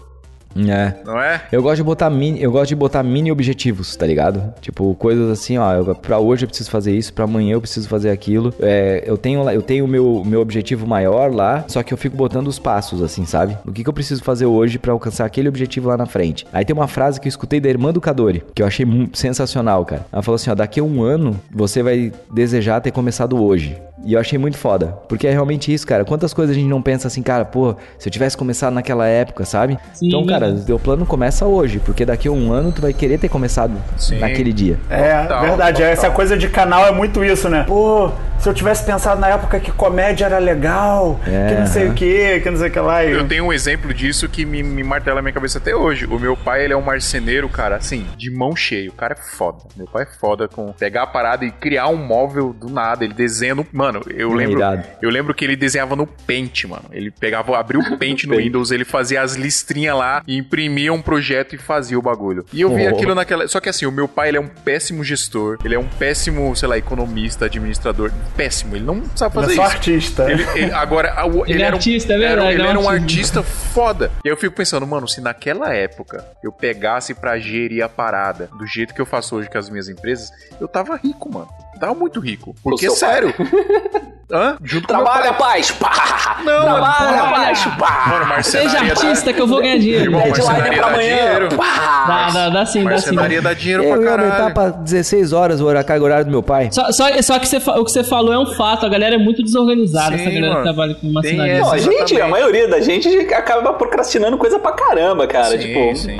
É.
Não é?
Eu gosto de botar mini, eu gosto de botar mini objetivos, tá ligado? Tipo, coisas assim, ó, eu, pra hoje eu preciso fazer isso, pra amanhã eu preciso fazer aquilo. É, eu tenho lá, eu tenho o meu, meu objetivo maior lá, só que eu fico botando os passos, assim, sabe? O que, que eu preciso fazer hoje pra alcançar aquele objetivo lá na frente. Aí tem uma frase que eu escutei da irmã do Cadori, que eu achei sensacional, cara. Ela falou assim, ó, daqui a um ano você vai desejar ter começado hoje. E eu achei muito foda, porque é realmente isso, cara. Quantas coisas a gente não pensa assim, cara, pô, se eu tivesse começado naquela época, sabe?
Sim,
então, cara,
verdade.
teu plano começa hoje, porque daqui a um ano tu vai querer ter começado
Sim.
naquele dia.
É,
Total,
verdade.
total.
Essa coisa de canal é muito isso, né? Pô, se eu tivesse pensado na época que comédia era legal,
É,
que não sei o que, que não sei o que lá.
Eu tenho um exemplo disso que me, me martela na minha cabeça até hoje. O meu pai, ele é um marceneiro, cara, assim, de mão cheia. O cara é foda. Meu pai é foda com pegar a parada e criar um móvel do nada. Ele desenha no... Mano, eu
É
lembro...
irado.
Eu lembro que ele desenhava no Paint, mano. Ele pegava, abria o Paint no Windows, ele fazia as listrinhas lá, e imprimia um projeto e fazia o bagulho. E eu vi
Oh.
aquilo naquela... Só que assim, o meu pai, ele é um péssimo gestor. Ele é um péssimo, sei lá, economista, administrador. Péssimo. Ele não sabe
Ele
fazer
é só
isso.
artista.
Ele, ele- agora, a- o-
Ele é
era um-
artista, é
era- Ele
é um
era um
artista.
artista foda. E aí eu fico pensando, mano, se naquela época eu pegasse pra gerir a parada do jeito que eu faço hoje com as minhas empresas, eu tava rico, mano. Tava muito rico. Porque, sério. Hã? Junto
Trabalha,
pai.
paz! Pá!
Não,
Trabalha,
mano,
paz! Pá!
Mano,
Seja artista que eu vou ganhar dinheiro.
Irmão,
Deadline é
marcenaria
pra
dá
amanhã!
Dá, dá, dá sim, dá sim.
Marcenaria dá dinheiro
Eu
pra
ia aumentar
caralho.
pra 16 horas carga horária do meu pai.
Só, só, só que você o que você falou é um fato. A galera é muito desorganizada,
Sim,
essa galera
mano.
que trabalha com
Tem
marcenaria.
Não, a gente, a maioria da gente acaba procrastinando coisa pra caramba, cara.
Sim,
tipo,
sim.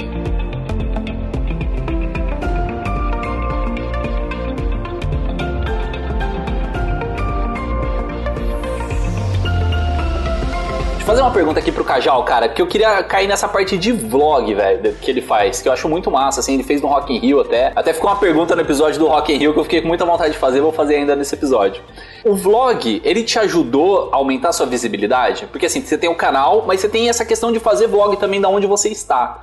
Fazer uma pergunta aqui pro Cajal, cara, que eu queria cair nessa parte de vlog, velho, que ele faz, que eu acho muito massa, assim, ele fez no Rock in Rio até. Até ficou uma pergunta no episódio do Rock in Rio que eu fiquei com muita vontade de fazer, vou fazer ainda nesse episódio. O vlog, ele te ajudou a aumentar a sua visibilidade? Porque assim, você tem um canal, mas você tem essa questão de fazer vlog também da onde você está.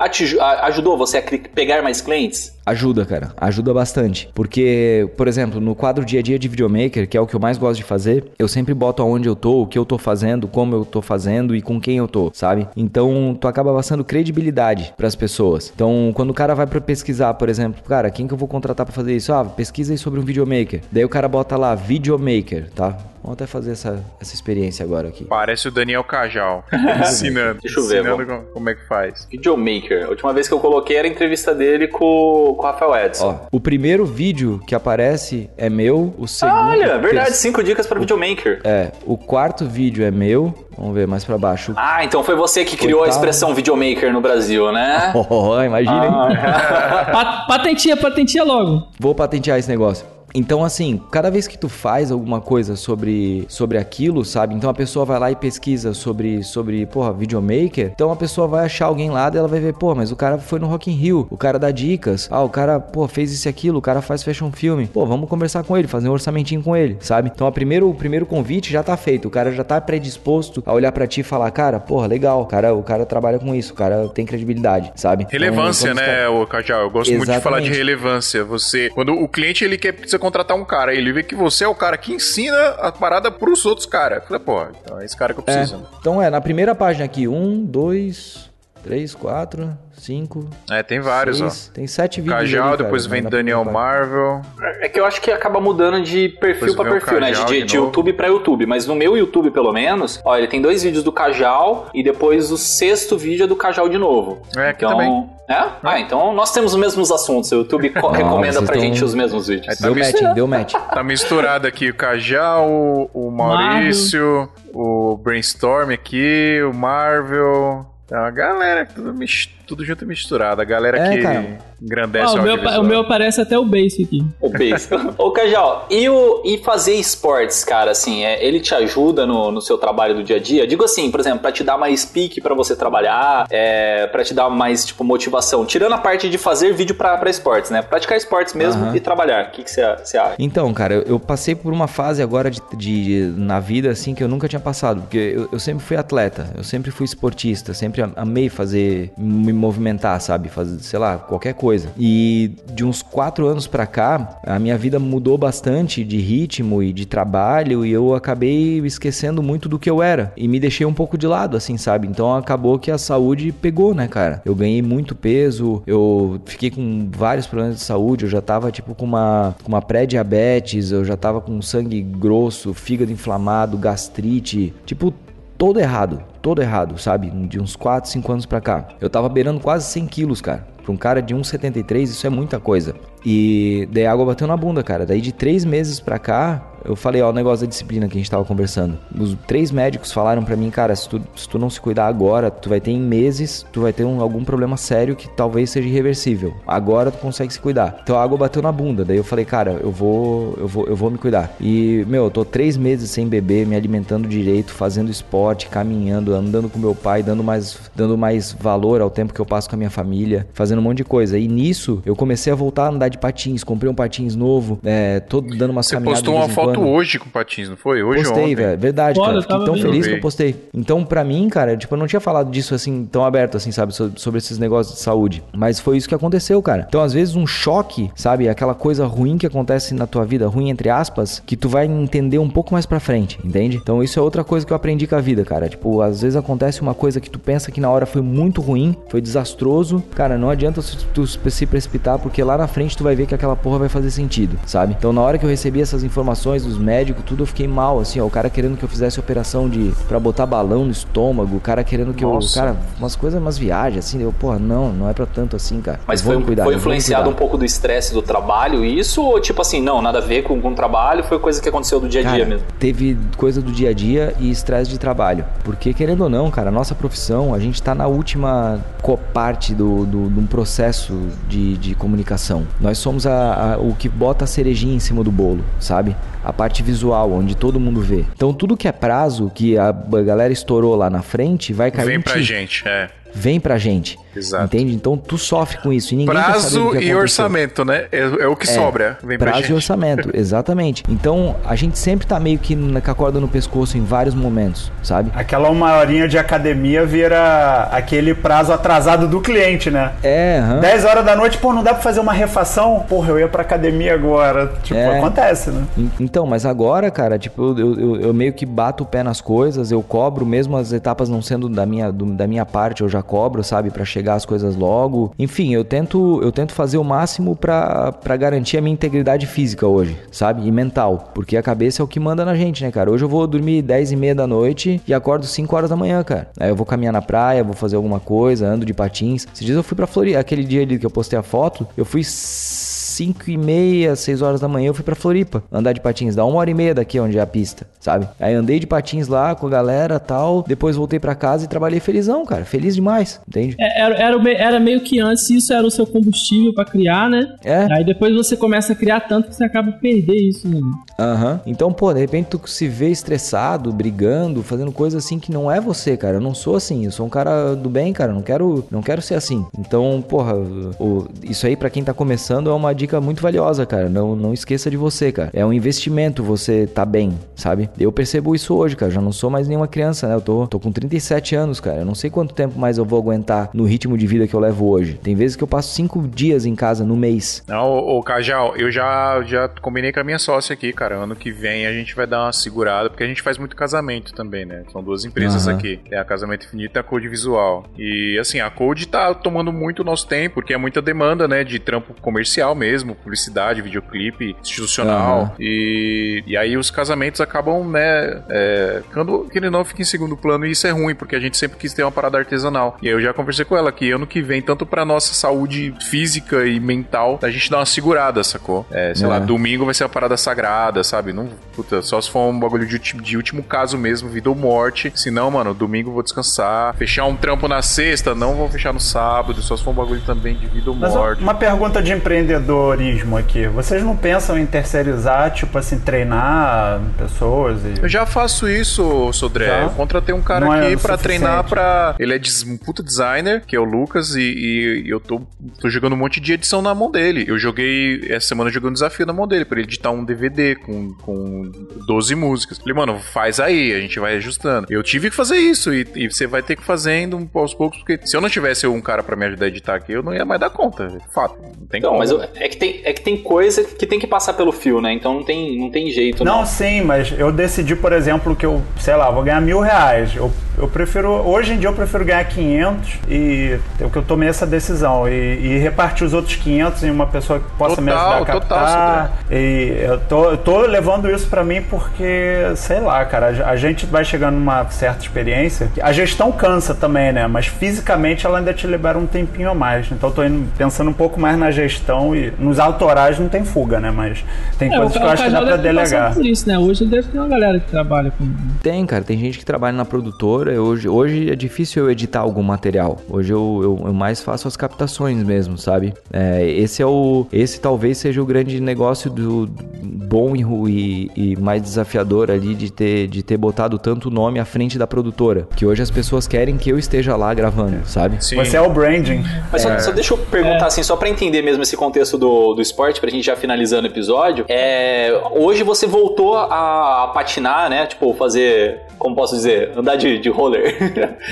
Ajudou você a pegar mais clientes?
Ajuda, cara. Ajuda bastante. Porque, por exemplo, no quadro dia a dia de videomaker, que é o que eu mais gosto de fazer, eu sempre boto aonde eu tô, o que eu tô fazendo, como eu tô fazendo e com quem eu tô, sabe? Então, tu acaba passando credibilidade pras pessoas. Então, quando o cara vai pra pesquisar, por exemplo, cara, quem que eu vou contratar pra fazer isso? Ah, pesquisa aí sobre um videomaker. Daí o cara bota lá, videomaker, tá? Vamos até fazer essa, essa experiência agora aqui.
Parece o Daniel Cajal. ensinando.
Deixa eu ver,
Ensinando como, como é que faz.
Videomaker. A última vez que eu coloquei era a entrevista dele com, com o Rafael Edson.
Ó, o primeiro vídeo que aparece é meu, o segundo...
Olha, verdade, cinco dicas para videomaker.
É, o quarto vídeo é meu. Vamos ver mais pra baixo.
Ah, então foi você que criou a
Oitavo.
expressão videomaker no Brasil, né?
Oh, imagina, hein?
Ah,
Pa- Patentia, patentia logo.
Vou patentear esse negócio. Então, assim, cada vez que tu faz alguma coisa sobre, sobre aquilo, sabe? Então a pessoa vai lá e pesquisa sobre, sobre, porra, videomaker. Então a pessoa vai achar alguém lá e ela vai ver, pô, mas o cara foi no Rock in Rio, o cara dá dicas. Ah, o cara, pô, fez isso e aquilo, o cara faz fashion filme. Pô, vamos conversar com ele, fazer um orçamentinho com ele, sabe? Então a primeiro, o primeiro convite já tá feito, o cara já tá predisposto a olhar para ti e falar, cara, porra, legal, cara, o cara trabalha com isso, o cara tem credibilidade, sabe? Então,
Relevância,
então,
né, o Cajal? Eu gosto muito de falar de
Exatamente.
relevância. Você, quando o cliente ele quer precisa contratar um cara, ele vê que você é o cara que ensina a parada pros outros caras. Fala, pô, então é esse cara que eu
É,
preciso.
então é, na primeira página aqui, um, dois, três, quatro, cinco,
É, tem vários,
seis, tem sete
ó.
vídeos
Cajal,
ali,
depois
na-
vem Daniel. Marvel.
É que eu acho que acaba mudando de perfil
o
perfil, né? De,
de
de. YouTube pra YouTube. Mas no meu YouTube, pelo menos, ó, ele tem dois vídeos do Cajal e depois o sexto vídeo é do Cajal de novo.
É, aqui
então,
também.
É? Ah, então nós temos os mesmos assuntos. O YouTube co- recomenda pra
tão-
gente os mesmos vídeos.
É, tá
Deu match, deu match.
Tá misturado aqui o Cajal, o, o Maurício, o Brainstorm aqui, o Marvel. Tá uma galera, tudo, mis- tudo junto e misturado. A galera
É,
que
cara.
engrandece
Ah,
o
meu, o meu parece até o base aqui.
O base. Ô, Cajal, e, o, e fazer esportes, cara, assim, é, ele te ajuda no, no seu trabalho do dia a dia? Digo assim, por exemplo, pra te dar mais pique pra você trabalhar, é, pra te dar mais, tipo, motivação. Tirando a parte de fazer vídeo pra, pra esportes, né? Praticar esportes mesmo e trabalhar. O que que você acha?
Então, cara, eu, eu passei por uma fase agora de, de- na vida assim que eu nunca tinha passado, porque eu, eu sempre fui atleta, eu sempre fui esportista, sempre am- amei fazer, me movimentar, sabe, fazer, sei lá, qualquer coisa. E de uns quatro anos pra cá, a minha vida mudou bastante de ritmo e de trabalho e eu acabei esquecendo muito do que eu era e me deixei um pouco de lado, assim, sabe? Então acabou que a saúde pegou, né, cara? Eu ganhei muito peso, eu fiquei com vários problemas de saúde, eu já tava tipo com uma, com uma pré-diabetes, eu já tava com sangue grosso, fígado inflamado, gastrite, tipo todo errado, todo errado, sabe? De uns 4, 5 anos pra cá. Eu tava beirando quase 100 quilos, cara. Pra um cara de 1,73 isso é muita coisa. E daí a água bateu na bunda, cara. Daí de três meses pra cá, eu falei, ó, o negócio da disciplina que a gente tava conversando. Os três médicos falaram pra mim, cara, se tu, se tu não se cuidar agora, tu vai ter em meses, tu vai ter um- algum problema sério que talvez seja irreversível. Agora tu consegue se cuidar. Então a água bateu na bunda. Daí eu falei, cara, eu vou, eu vou, eu vou me cuidar. E, meu, eu tô três meses sem beber, me alimentando direito, fazendo esporte, caminhando, andando com meu pai, dando mais, dando mais valor ao tempo que eu passo com a minha família, fazendo um monte de coisa. E nisso, eu comecei a voltar a andar de patins, comprei um patins novo, é, tô dando umas
Você postou
de
uma foto
quando.
hoje com patins, não foi? Hoje
Postei,
ontem?
velho. Verdade,
Foda,
cara. Fiquei tão
vendo.
feliz que
Eu
postei. Então, pra mim, cara, tipo, eu não tinha falado disso assim, tão aberto, assim, sabe, so- sobre esses negócios de saúde. Mas foi isso que aconteceu, cara. Então, às vezes, um choque, sabe, aquela coisa ruim que acontece na tua vida, ruim entre aspas, que tu vai entender um pouco mais pra frente, entende? Então, isso é outra coisa que eu aprendi com a vida, cara. Tipo, às vezes acontece uma coisa que tu pensa que na hora foi muito ruim, foi desastroso. Cara, não adianta tu se precipitar, porque lá na frente tu vai ver que aquela porra vai fazer sentido, sabe? Então, na hora que eu recebi essas informações dos médicos, tudo, eu fiquei mal, assim, ó. O cara querendo que eu fizesse operação de. pra botar balão no estômago, o cara querendo que
Nossa.
eu. Cara, umas coisas, umas viagens, assim. Eu, porra, não, não é pra tanto assim, cara.
Mas foi,
cuidar,
foi influenciado um pouco do estresse do trabalho isso? Ou tipo assim, não, nada a ver com, com o trabalho, foi coisa que aconteceu do dia a dia mesmo?
teve coisa do dia a dia e estresse de trabalho. Porque, querendo ou não, cara, nossa profissão, a gente tá na última co- parte do, do, de um processo de, de comunicação. Nós somos a, a- o que bota a cerejinha em cima do bolo, sabe? A parte visual, onde todo mundo vê. Então, tudo que é prazo, que a, galera estourou lá na frente, vai cair
Vem
em
pra
ti.
gente, é.
Vem pra gente.
Exato.
Entende? Então, tu sofre com isso. E ninguém quer saber do
Prazo
que
e orçamento, né? É, é o que
É,
sobra. Vem pra
prazo
gente.
e orçamento, exatamente. Então, a gente sempre tá meio que na- com a corda no pescoço em vários momentos, sabe?
Aquela uma horinha de academia vira aquele prazo atrasado do cliente, né?
É, aham.
10 horas da noite, pô, não dá pra fazer uma refação? Porra, eu ia pra academia agora. Tipo,
É.
acontece, né?
En- Então, mas agora, cara, tipo, eu, eu, eu meio que bato o pé nas coisas, eu cobro, mesmo as etapas não sendo da minha, do- da minha parte, eu já cobro, sabe, Pra chegar as coisas logo. Enfim, eu tento, eu tento fazer o máximo pra garantir a minha integridade física hoje, sabe, e mental, porque a cabeça é o que manda na gente, né, cara? Hoje eu vou dormir 10 e meia da noite e acordo 5 horas da manhã, cara. Aí eu vou caminhar na praia, vou fazer alguma coisa, ando de patins. Esses dias eu fui pra Floripa, aquele dia ali que eu postei a foto, eu fui 5 e meia, 6 horas da manhã eu fui pra Floripa andar de patins. Dá uma hora e meia daqui onde é a pista, sabe? Aí andei de patins lá com a galera tal. Depois voltei pra casa e trabalhei felizão, cara. Feliz demais, entende?
É, era, era, era meio que antes isso era o seu combustível pra criar, né?
É.
Aí depois você começa a criar tanto que você acaba perder isso, né?
Aham. Então, pô, de repente tu se vê estressado, brigando, fazendo coisa assim que não é você, cara. Eu não sou assim. Eu sou um cara do bem, cara. Eu Não quero, não quero ser assim. Então, porra, o- isso aí pra quem tá começando é uma dica muito valiosa, cara. Não, não esqueça de você, cara. É um investimento você tá bem, sabe? Eu percebo isso hoje, cara. Já não sou mais nenhuma criança, né? Eu tô, tô com 37 anos, cara. Eu não sei quanto tempo mais eu vou aguentar no ritmo de vida que eu levo hoje. Tem vezes que eu passo cinco dias em casa no mês.
Não, ô, ô Cajal, eu já, já combinei com a minha sócia aqui, cara. Ano que vem a gente vai dar uma segurada, porque a gente faz muito casamento também, né? São duas empresas
Aham.
aqui. É a Casamento Infinito e a Code Visual. E assim, a Code tá tomando muito nosso tempo, porque é muita demanda, né? De trampo comercial mesmo, publicidade, videoclipe, institucional.
Aham.
E, e aí os casamentos acabam, né? É, quando querendo ou não fica em segundo plano, e isso é ruim, porque a gente sempre quis ter uma parada artesanal. E aí eu já conversei com ela que ano que vem, tanto pra nossa saúde física e mental, a gente dá uma segurada, sacou? É, sei
É.
lá, domingo vai ser uma parada sagrada, sabe? Não, puta, só se for um bagulho de, de último caso mesmo, vida ou morte. Se não, mano, domingo eu vou descansar. Fechar um trampo na sexta, não vou fechar no sábado, só se for um bagulho também de vida ou
Mas
morte.
uma pergunta de empreendedorismo aqui. Vocês não pensam em terceirizar, tipo assim, treinar pessoas e.
Eu já faço isso, Sodré.
Já?
Eu contratei um cara
Não é
aqui pra
suficiente.
treinar pra. Ele é des- um puta designer, que é o Lucas, e, e- eu tô, tô jogando um monte de edição na mão dele. Eu joguei essa semana jogando um desafio na mão dele, pra ele editar um DVD com, com 12 músicas. Falei, mano, faz aí, a gente vai ajustando. Eu tive que fazer isso, e, e você vai ter que fazendo aos poucos, porque se eu não tivesse um cara pra me ajudar a editar aqui, eu não ia mais dar conta. Fato. Não tem
Então,
como.
mas eu- é, que tem, é que tem coisa que tem que passar pelo fio, né? Então não tem, não tem jeito,
Não,
não.
sim, mas eu decidi, por exemplo, que eu, sei lá, vou ganhar mil reais. Eu, eu prefiro, hoje em dia eu prefiro ganhar 500 e é que eu tomei essa decisão. E, e repartir os outros 500 em uma pessoa que possa me
Total,
ajudar a
total,
captar. e eu tô, eu tô levando isso pra mim porque, sei lá, cara, a, a gente vai chegando numa certa experiência. A gestão cansa também, né? Mas fisicamente ela ainda te libera um tempinho a mais. Então eu tô indo, pensando um pouco mais na gestão e nos autorais não tem fuga, né? Mas tem
É,
coisas que eu acho que dá pra delegar.
por isso, né? Hoje deve ter uma galera que trabalha com.
Tem, cara. Tem gente que trabalha na produtora. Hoje, hoje é difícil eu editar algum material. Hoje eu, eu, eu mais faço as captações mesmo, sabe? É, esse é o. Esse talvez seja o grande negócio do bom e, e, mais desafiador ali de ter, de ter botado tanto nome à frente da produtora. Que hoje as pessoas querem que eu esteja lá gravando, sabe?
Sim.
Você é o branding.
Mas só, só deixa eu perguntar assim, só pra entender mesmo esse contexto do, do esporte, pra gente já finalizando o episódio. É, hoje você voltou a, a patinar, né? Tipo, fazer, como posso dizer, andar de, de roller.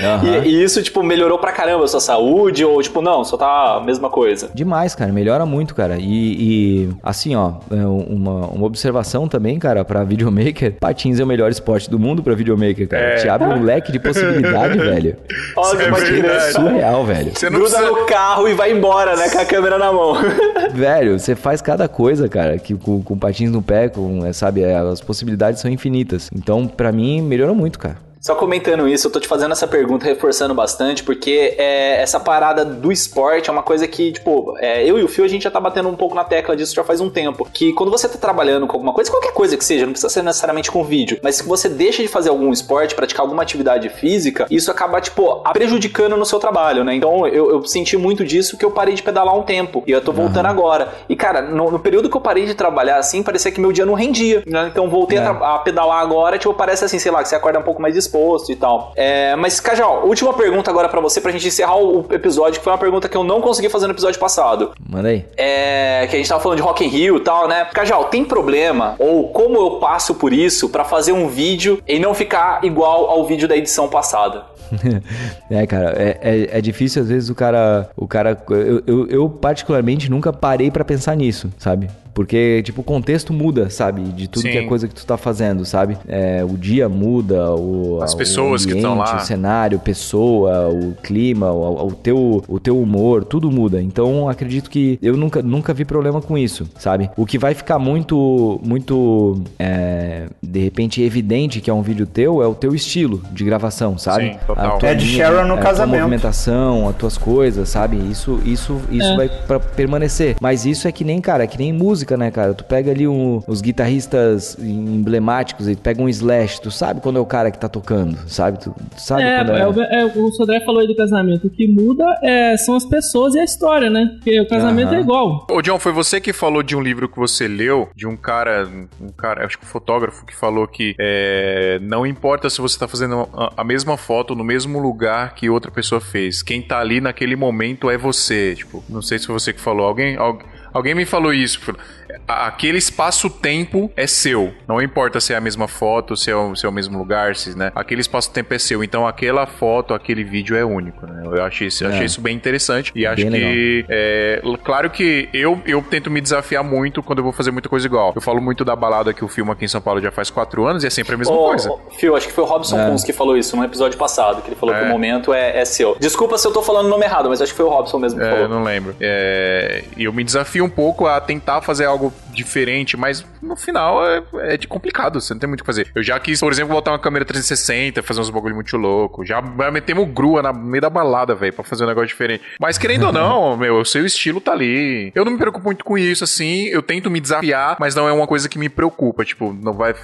Aham.
e, e isso, tipo, melhorou pra caramba a sua saúde? Ou, tipo, não, só tá a mesma coisa?
Demais, cara, melhora muito, cara. E, e, assim, ó, é uma, uma observação também, cara, pra videomaker. Patins é o melhor esporte do mundo pra videomaker, cara.
É.
Te abre um leque de possibilidade, velho.
Isso é
imagina.
verdade.
Surreal, velho.
Você não
Gruda
precisa...
no carro e vai embora, né? Com a câmera na mão.
Velho, você faz cada coisa, cara, que com, com patins no pé, com, sabe, as possibilidades são infinitas. Então, pra mim, melhorou muito, cara.
Só comentando isso, eu tô te fazendo essa pergunta, reforçando bastante, porque é, essa parada do esporte é uma coisa que, tipo, é, eu e o Fio, a gente já tá batendo um pouco na tecla disso já faz um tempo. Que quando você tá trabalhando com alguma coisa, qualquer coisa que seja, não precisa ser necessariamente com vídeo, mas se você deixa de fazer algum esporte, praticar alguma atividade física, isso acaba, tipo, a- prejudicando no seu trabalho, né? Então eu, eu senti muito disso que eu parei de pedalar um tempo. E eu tô voltando agora. E, cara, no, no período que eu parei de trabalhar assim, parecia que meu dia não rendia. Né? Então voltei a
É.
tra- a pedalar agora, tipo, parece assim, sei lá, que você acorda um pouco mais disposto e tal. É, mas, Cajal, última pergunta agora pra você, pra gente encerrar o episódio, que foi uma pergunta que eu não consegui fazer no episódio passado.
Manda aí.
É, que a gente tava falando de Rock in Rio e tal, né? Cajal, tem problema? Ou como eu passo por isso pra fazer um vídeo e não ficar igual ao vídeo da edição passada?
é, cara, é, é, é difícil às vezes o cara. O cara. Eu, eu, eu particularmente nunca parei pra pensar nisso, sabe? Porque, tipo, o contexto muda, sabe? De tudo
Sim.
que é coisa que tu tá fazendo, sabe? É, o dia muda, o,
As
o
pessoas que
ambiente,
estão lá.
O cenário, pessoa, o clima, o, o teu, o teu humor, tudo muda. Então, acredito que eu nunca, nunca vi problema com isso, sabe? O que vai ficar muito, muito, é, de repente, evidente que é um vídeo teu é o teu estilo de gravação, sabe?
Sim, total.
A tua
Ed
linha,
Sheeran no
a tua
casamento.
movimentação, as tuas coisas, sabe? Isso, isso, isso
É.
vai pra permanecer. Mas isso é que nem, cara, é que nem música, né, cara? Tu pega ali um- os guitarristas emblemáticos, e tu pega um Slash, tu sabe quando é o cara que tá tocando, sabe? Tu, tu sabe
É,
quando
é, o- é, o Sodré falou aí do casamento. O que muda é, são as pessoas e a história, né? Porque o casamento
Aham.
é igual.
Ô, John, foi você que falou de um livro que você leu, de um cara, um cara, acho que um fotógrafo, que falou que é, não importa se você tá fazendo a, a mesma foto no mesmo lugar que outra pessoa fez. Quem tá ali naquele momento é você. Tipo, não sei se foi você que falou. Alguém, al- alguém me falou isso. Falou, "A- Aquele espaço-tempo é seu. Não importa se é a mesma foto, se é o, se é o mesmo lugar, se, né? Aquele espaço-tempo é seu. Então aquela foto, aquele vídeo é único, né? Eu achei, isso- eu achei
É.
isso bem interessante. E acho
Bem
que é, claro que eu, eu tento me desafiar muito quando eu vou fazer muita coisa igual. Eu falo muito da balada que o filme aqui em São Paulo já faz quatro anos e é sempre a mesma
Ô,
coisa.
Phil, acho que foi o Robson
É.
Kunz que falou isso no episódio passado, que ele falou
É.
que o momento é, é seu. Desculpa se eu tô falando o nome errado, mas acho que foi o Robson mesmo que
É,
falou.
eu não lembro. É, e eu me desafio um pouco a tentar fazer algo algo diferente, mas no final é, é de complicado, você não tem muito o que fazer. Eu já quis, por exemplo, botar uma câmera 360, fazer uns bagulho muito louco. Já metemos grua na- no meio da balada, velho, pra fazer um negócio diferente. Mas querendo ou não, meu, o seu estilo tá ali. Eu não me preocupo muito com isso, assim. Eu tento me desafiar, mas não é uma coisa que me preocupa. Tipo, não vai.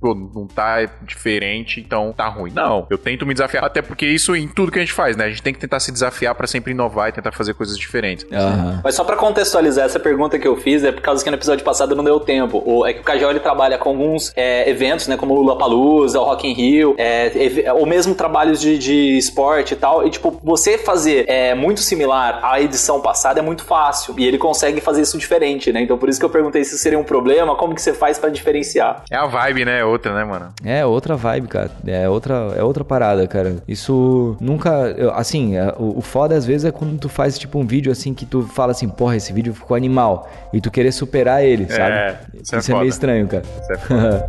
Pô, não tá diferente, então tá ruim. Não, eu tento me desafiar. Até porque isso em tudo que a gente faz, né? A gente tem que tentar se desafiar pra sempre inovar e tentar fazer coisas diferentes.
Aham.
Mas só pra contextualizar essa pergunta que eu fiz, é por causa que no episódio passado não deu tempo. O, é que o Cajal ele trabalha com alguns é, eventos, né? Como o Lollapalooza, o Rock in Rio, é, ou mesmo trabalhos de, de esporte e tal. E, tipo, você fazer é, muito similar à edição passada é muito fácil. E ele consegue fazer isso diferente, né? Então por isso que eu perguntei se seria um problema, como que você faz pra diferenciar.
É a vibe, né? Outra, né, mano?
É outra vibe, cara. É outra, é outra parada, cara. Isso nunca. eu- assim, é, o, o foda às vezes é quando tu faz tipo um vídeo assim que tu fala assim, porra, esse vídeo ficou animal. E tu querer superar ele, sabe?
isso é
Isso é
foda.
meio estranho, cara.
Isso é foda.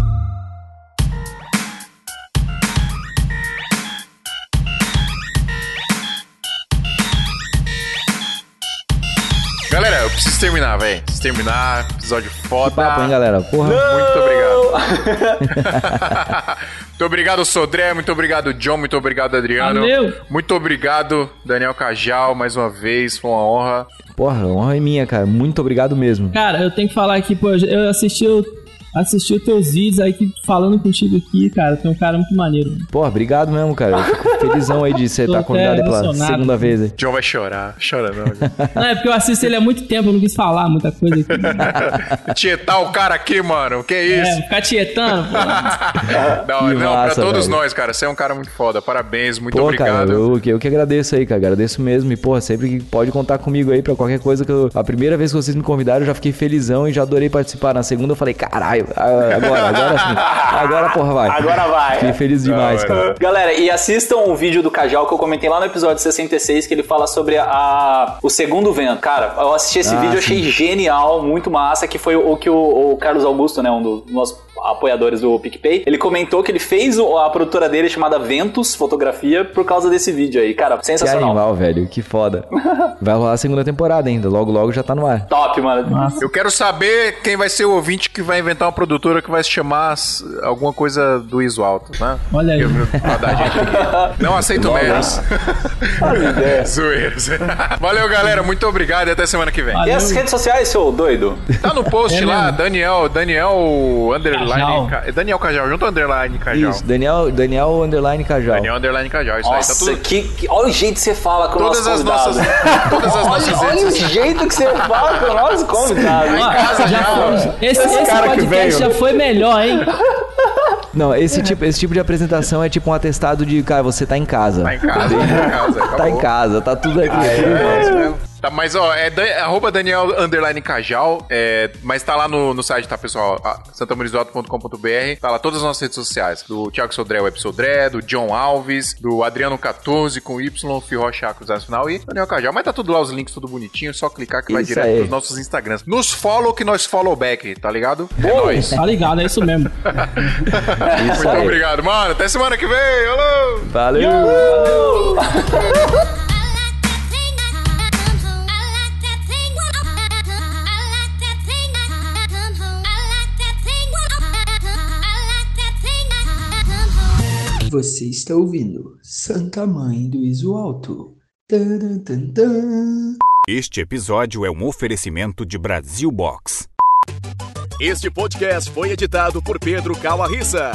Galera, eu preciso terminar, velho. Preciso terminar. Episódio foda.
Papo, hein, galera? Porra.
Muito obrigado. muito obrigado, Sodré. Muito obrigado, John. Muito obrigado, Adriano.
Valeu.
Muito obrigado, Daniel Cajal, mais uma vez. Foi uma honra.
Porra, honra é minha, cara. Muito obrigado mesmo.
Cara, eu tenho que falar aqui, pô, eu assisti, o- assisti os teus vídeos aí que falando contigo aqui, cara. Tu é um cara muito maneiro. mano.
Porra, obrigado mesmo, cara. Eu fico felizão aí de você estar
até
convidado pela segunda vez aí.
John vai chorar. Chora não. John.
Não, é porque eu assisto ele há muito tempo, eu não quis falar muita coisa aqui.
Tietar o cara aqui, mano. Que isso?
É, ficar tietando, pô.
Não,
Que
não,
massa,
pra todos
velho.
nós, cara. Você é um cara muito foda. Parabéns, muito
Pô,
obrigado.
cara, eu, eu que agradeço aí, cara. Agradeço mesmo. E, porra, sempre que pode contar comigo aí pra qualquer coisa que eu. A primeira vez que vocês me convidaram, eu já fiquei felizão e já adorei participar. Na segunda eu falei, caralho, agora, agora sim. Agora, porra, vai.
Agora vai.
Fiquei feliz demais, cara.
Galera, e assistam o vídeo do Cajal que eu comentei lá no episódio 66, que ele fala sobre a, o segundo vento. Cara, eu assisti esse
Ah,
vídeo, eu achei genial, muito massa, que foi o, o que o, o Carlos Augusto, né, um dos nossos apoiadores do PicPay, ele comentou que ele fez a produtora dele chamada Ventus Fotografia por causa desse vídeo aí. Cara,
Que
sensacional.
animal, velho. Que foda. Vai rolar a segunda temporada ainda. Logo, logo já tá no ar.
Top, mano.
Massa.
Eu quero saber quem vai ser o ouvinte que vai inventar uma produtora que vai se chamar alguma coisa do ISO alto, né?
Olha aí.
Eu. Não aceito meros. Zoeira, zoeira. Valeu, galera. Muito obrigado e até semana que vem.
E
Valeu.
as redes sociais, seu doido?
Tá no post
É
lá,
mesmo.
Daniel, Daniel underline
Cajal.
Ca- Daniel Cajal, junto ao underline Cajal.
Isso, Daniel, Daniel Underline Cajal.
Daniel underline Cajal, isso aí tá
Nossa,
tudo.
que, que- olha o jeito que você fala com
Todas
o
as
nosso
nossas,
convidado.
todas as nossas
Olha, olha o jeito que você fala com o nosso convidado.
Em casa já,
foi- esse, esse
cara que
podcast
veio.
já foi melhor, hein?
Não, esse tipo, esse tipo de apresentação é tipo um atestado de, cara, você tá em casa.
Tá em casa, tá em casa.
Tá em casa, tá tudo aqui.
É isso mesmo. Tá, mas ó, é da, arroba Daniel Underline Cajal, é, mas tá lá no, no site, tá, pessoal? santamonizoto.com.br, tá lá todas as nossas redes sociais. Do Thiago Sodré, Web Sodré, do John Alves, do Adriano 14 com Y, Cruz no final e Daniel Cajal. Mas tá tudo lá, os links, tudo bonitinho, é só clicar que vai
Isso
direto
aí.
pros nossos Instagrams. Nos follow que nós follow back, tá ligado? É
Boa.
nóis.
Tá ligado, é isso mesmo.
Isso
Muito
aí.
obrigado, mano. Até semana que vem. Alô!
Valeu!
Você está ouvindo Santa Mãe do Iso Alto. Taran, tan, tan.
Este episódio é um oferecimento de Brasil Box.
Este podcast foi editado por Pedro Calarissa.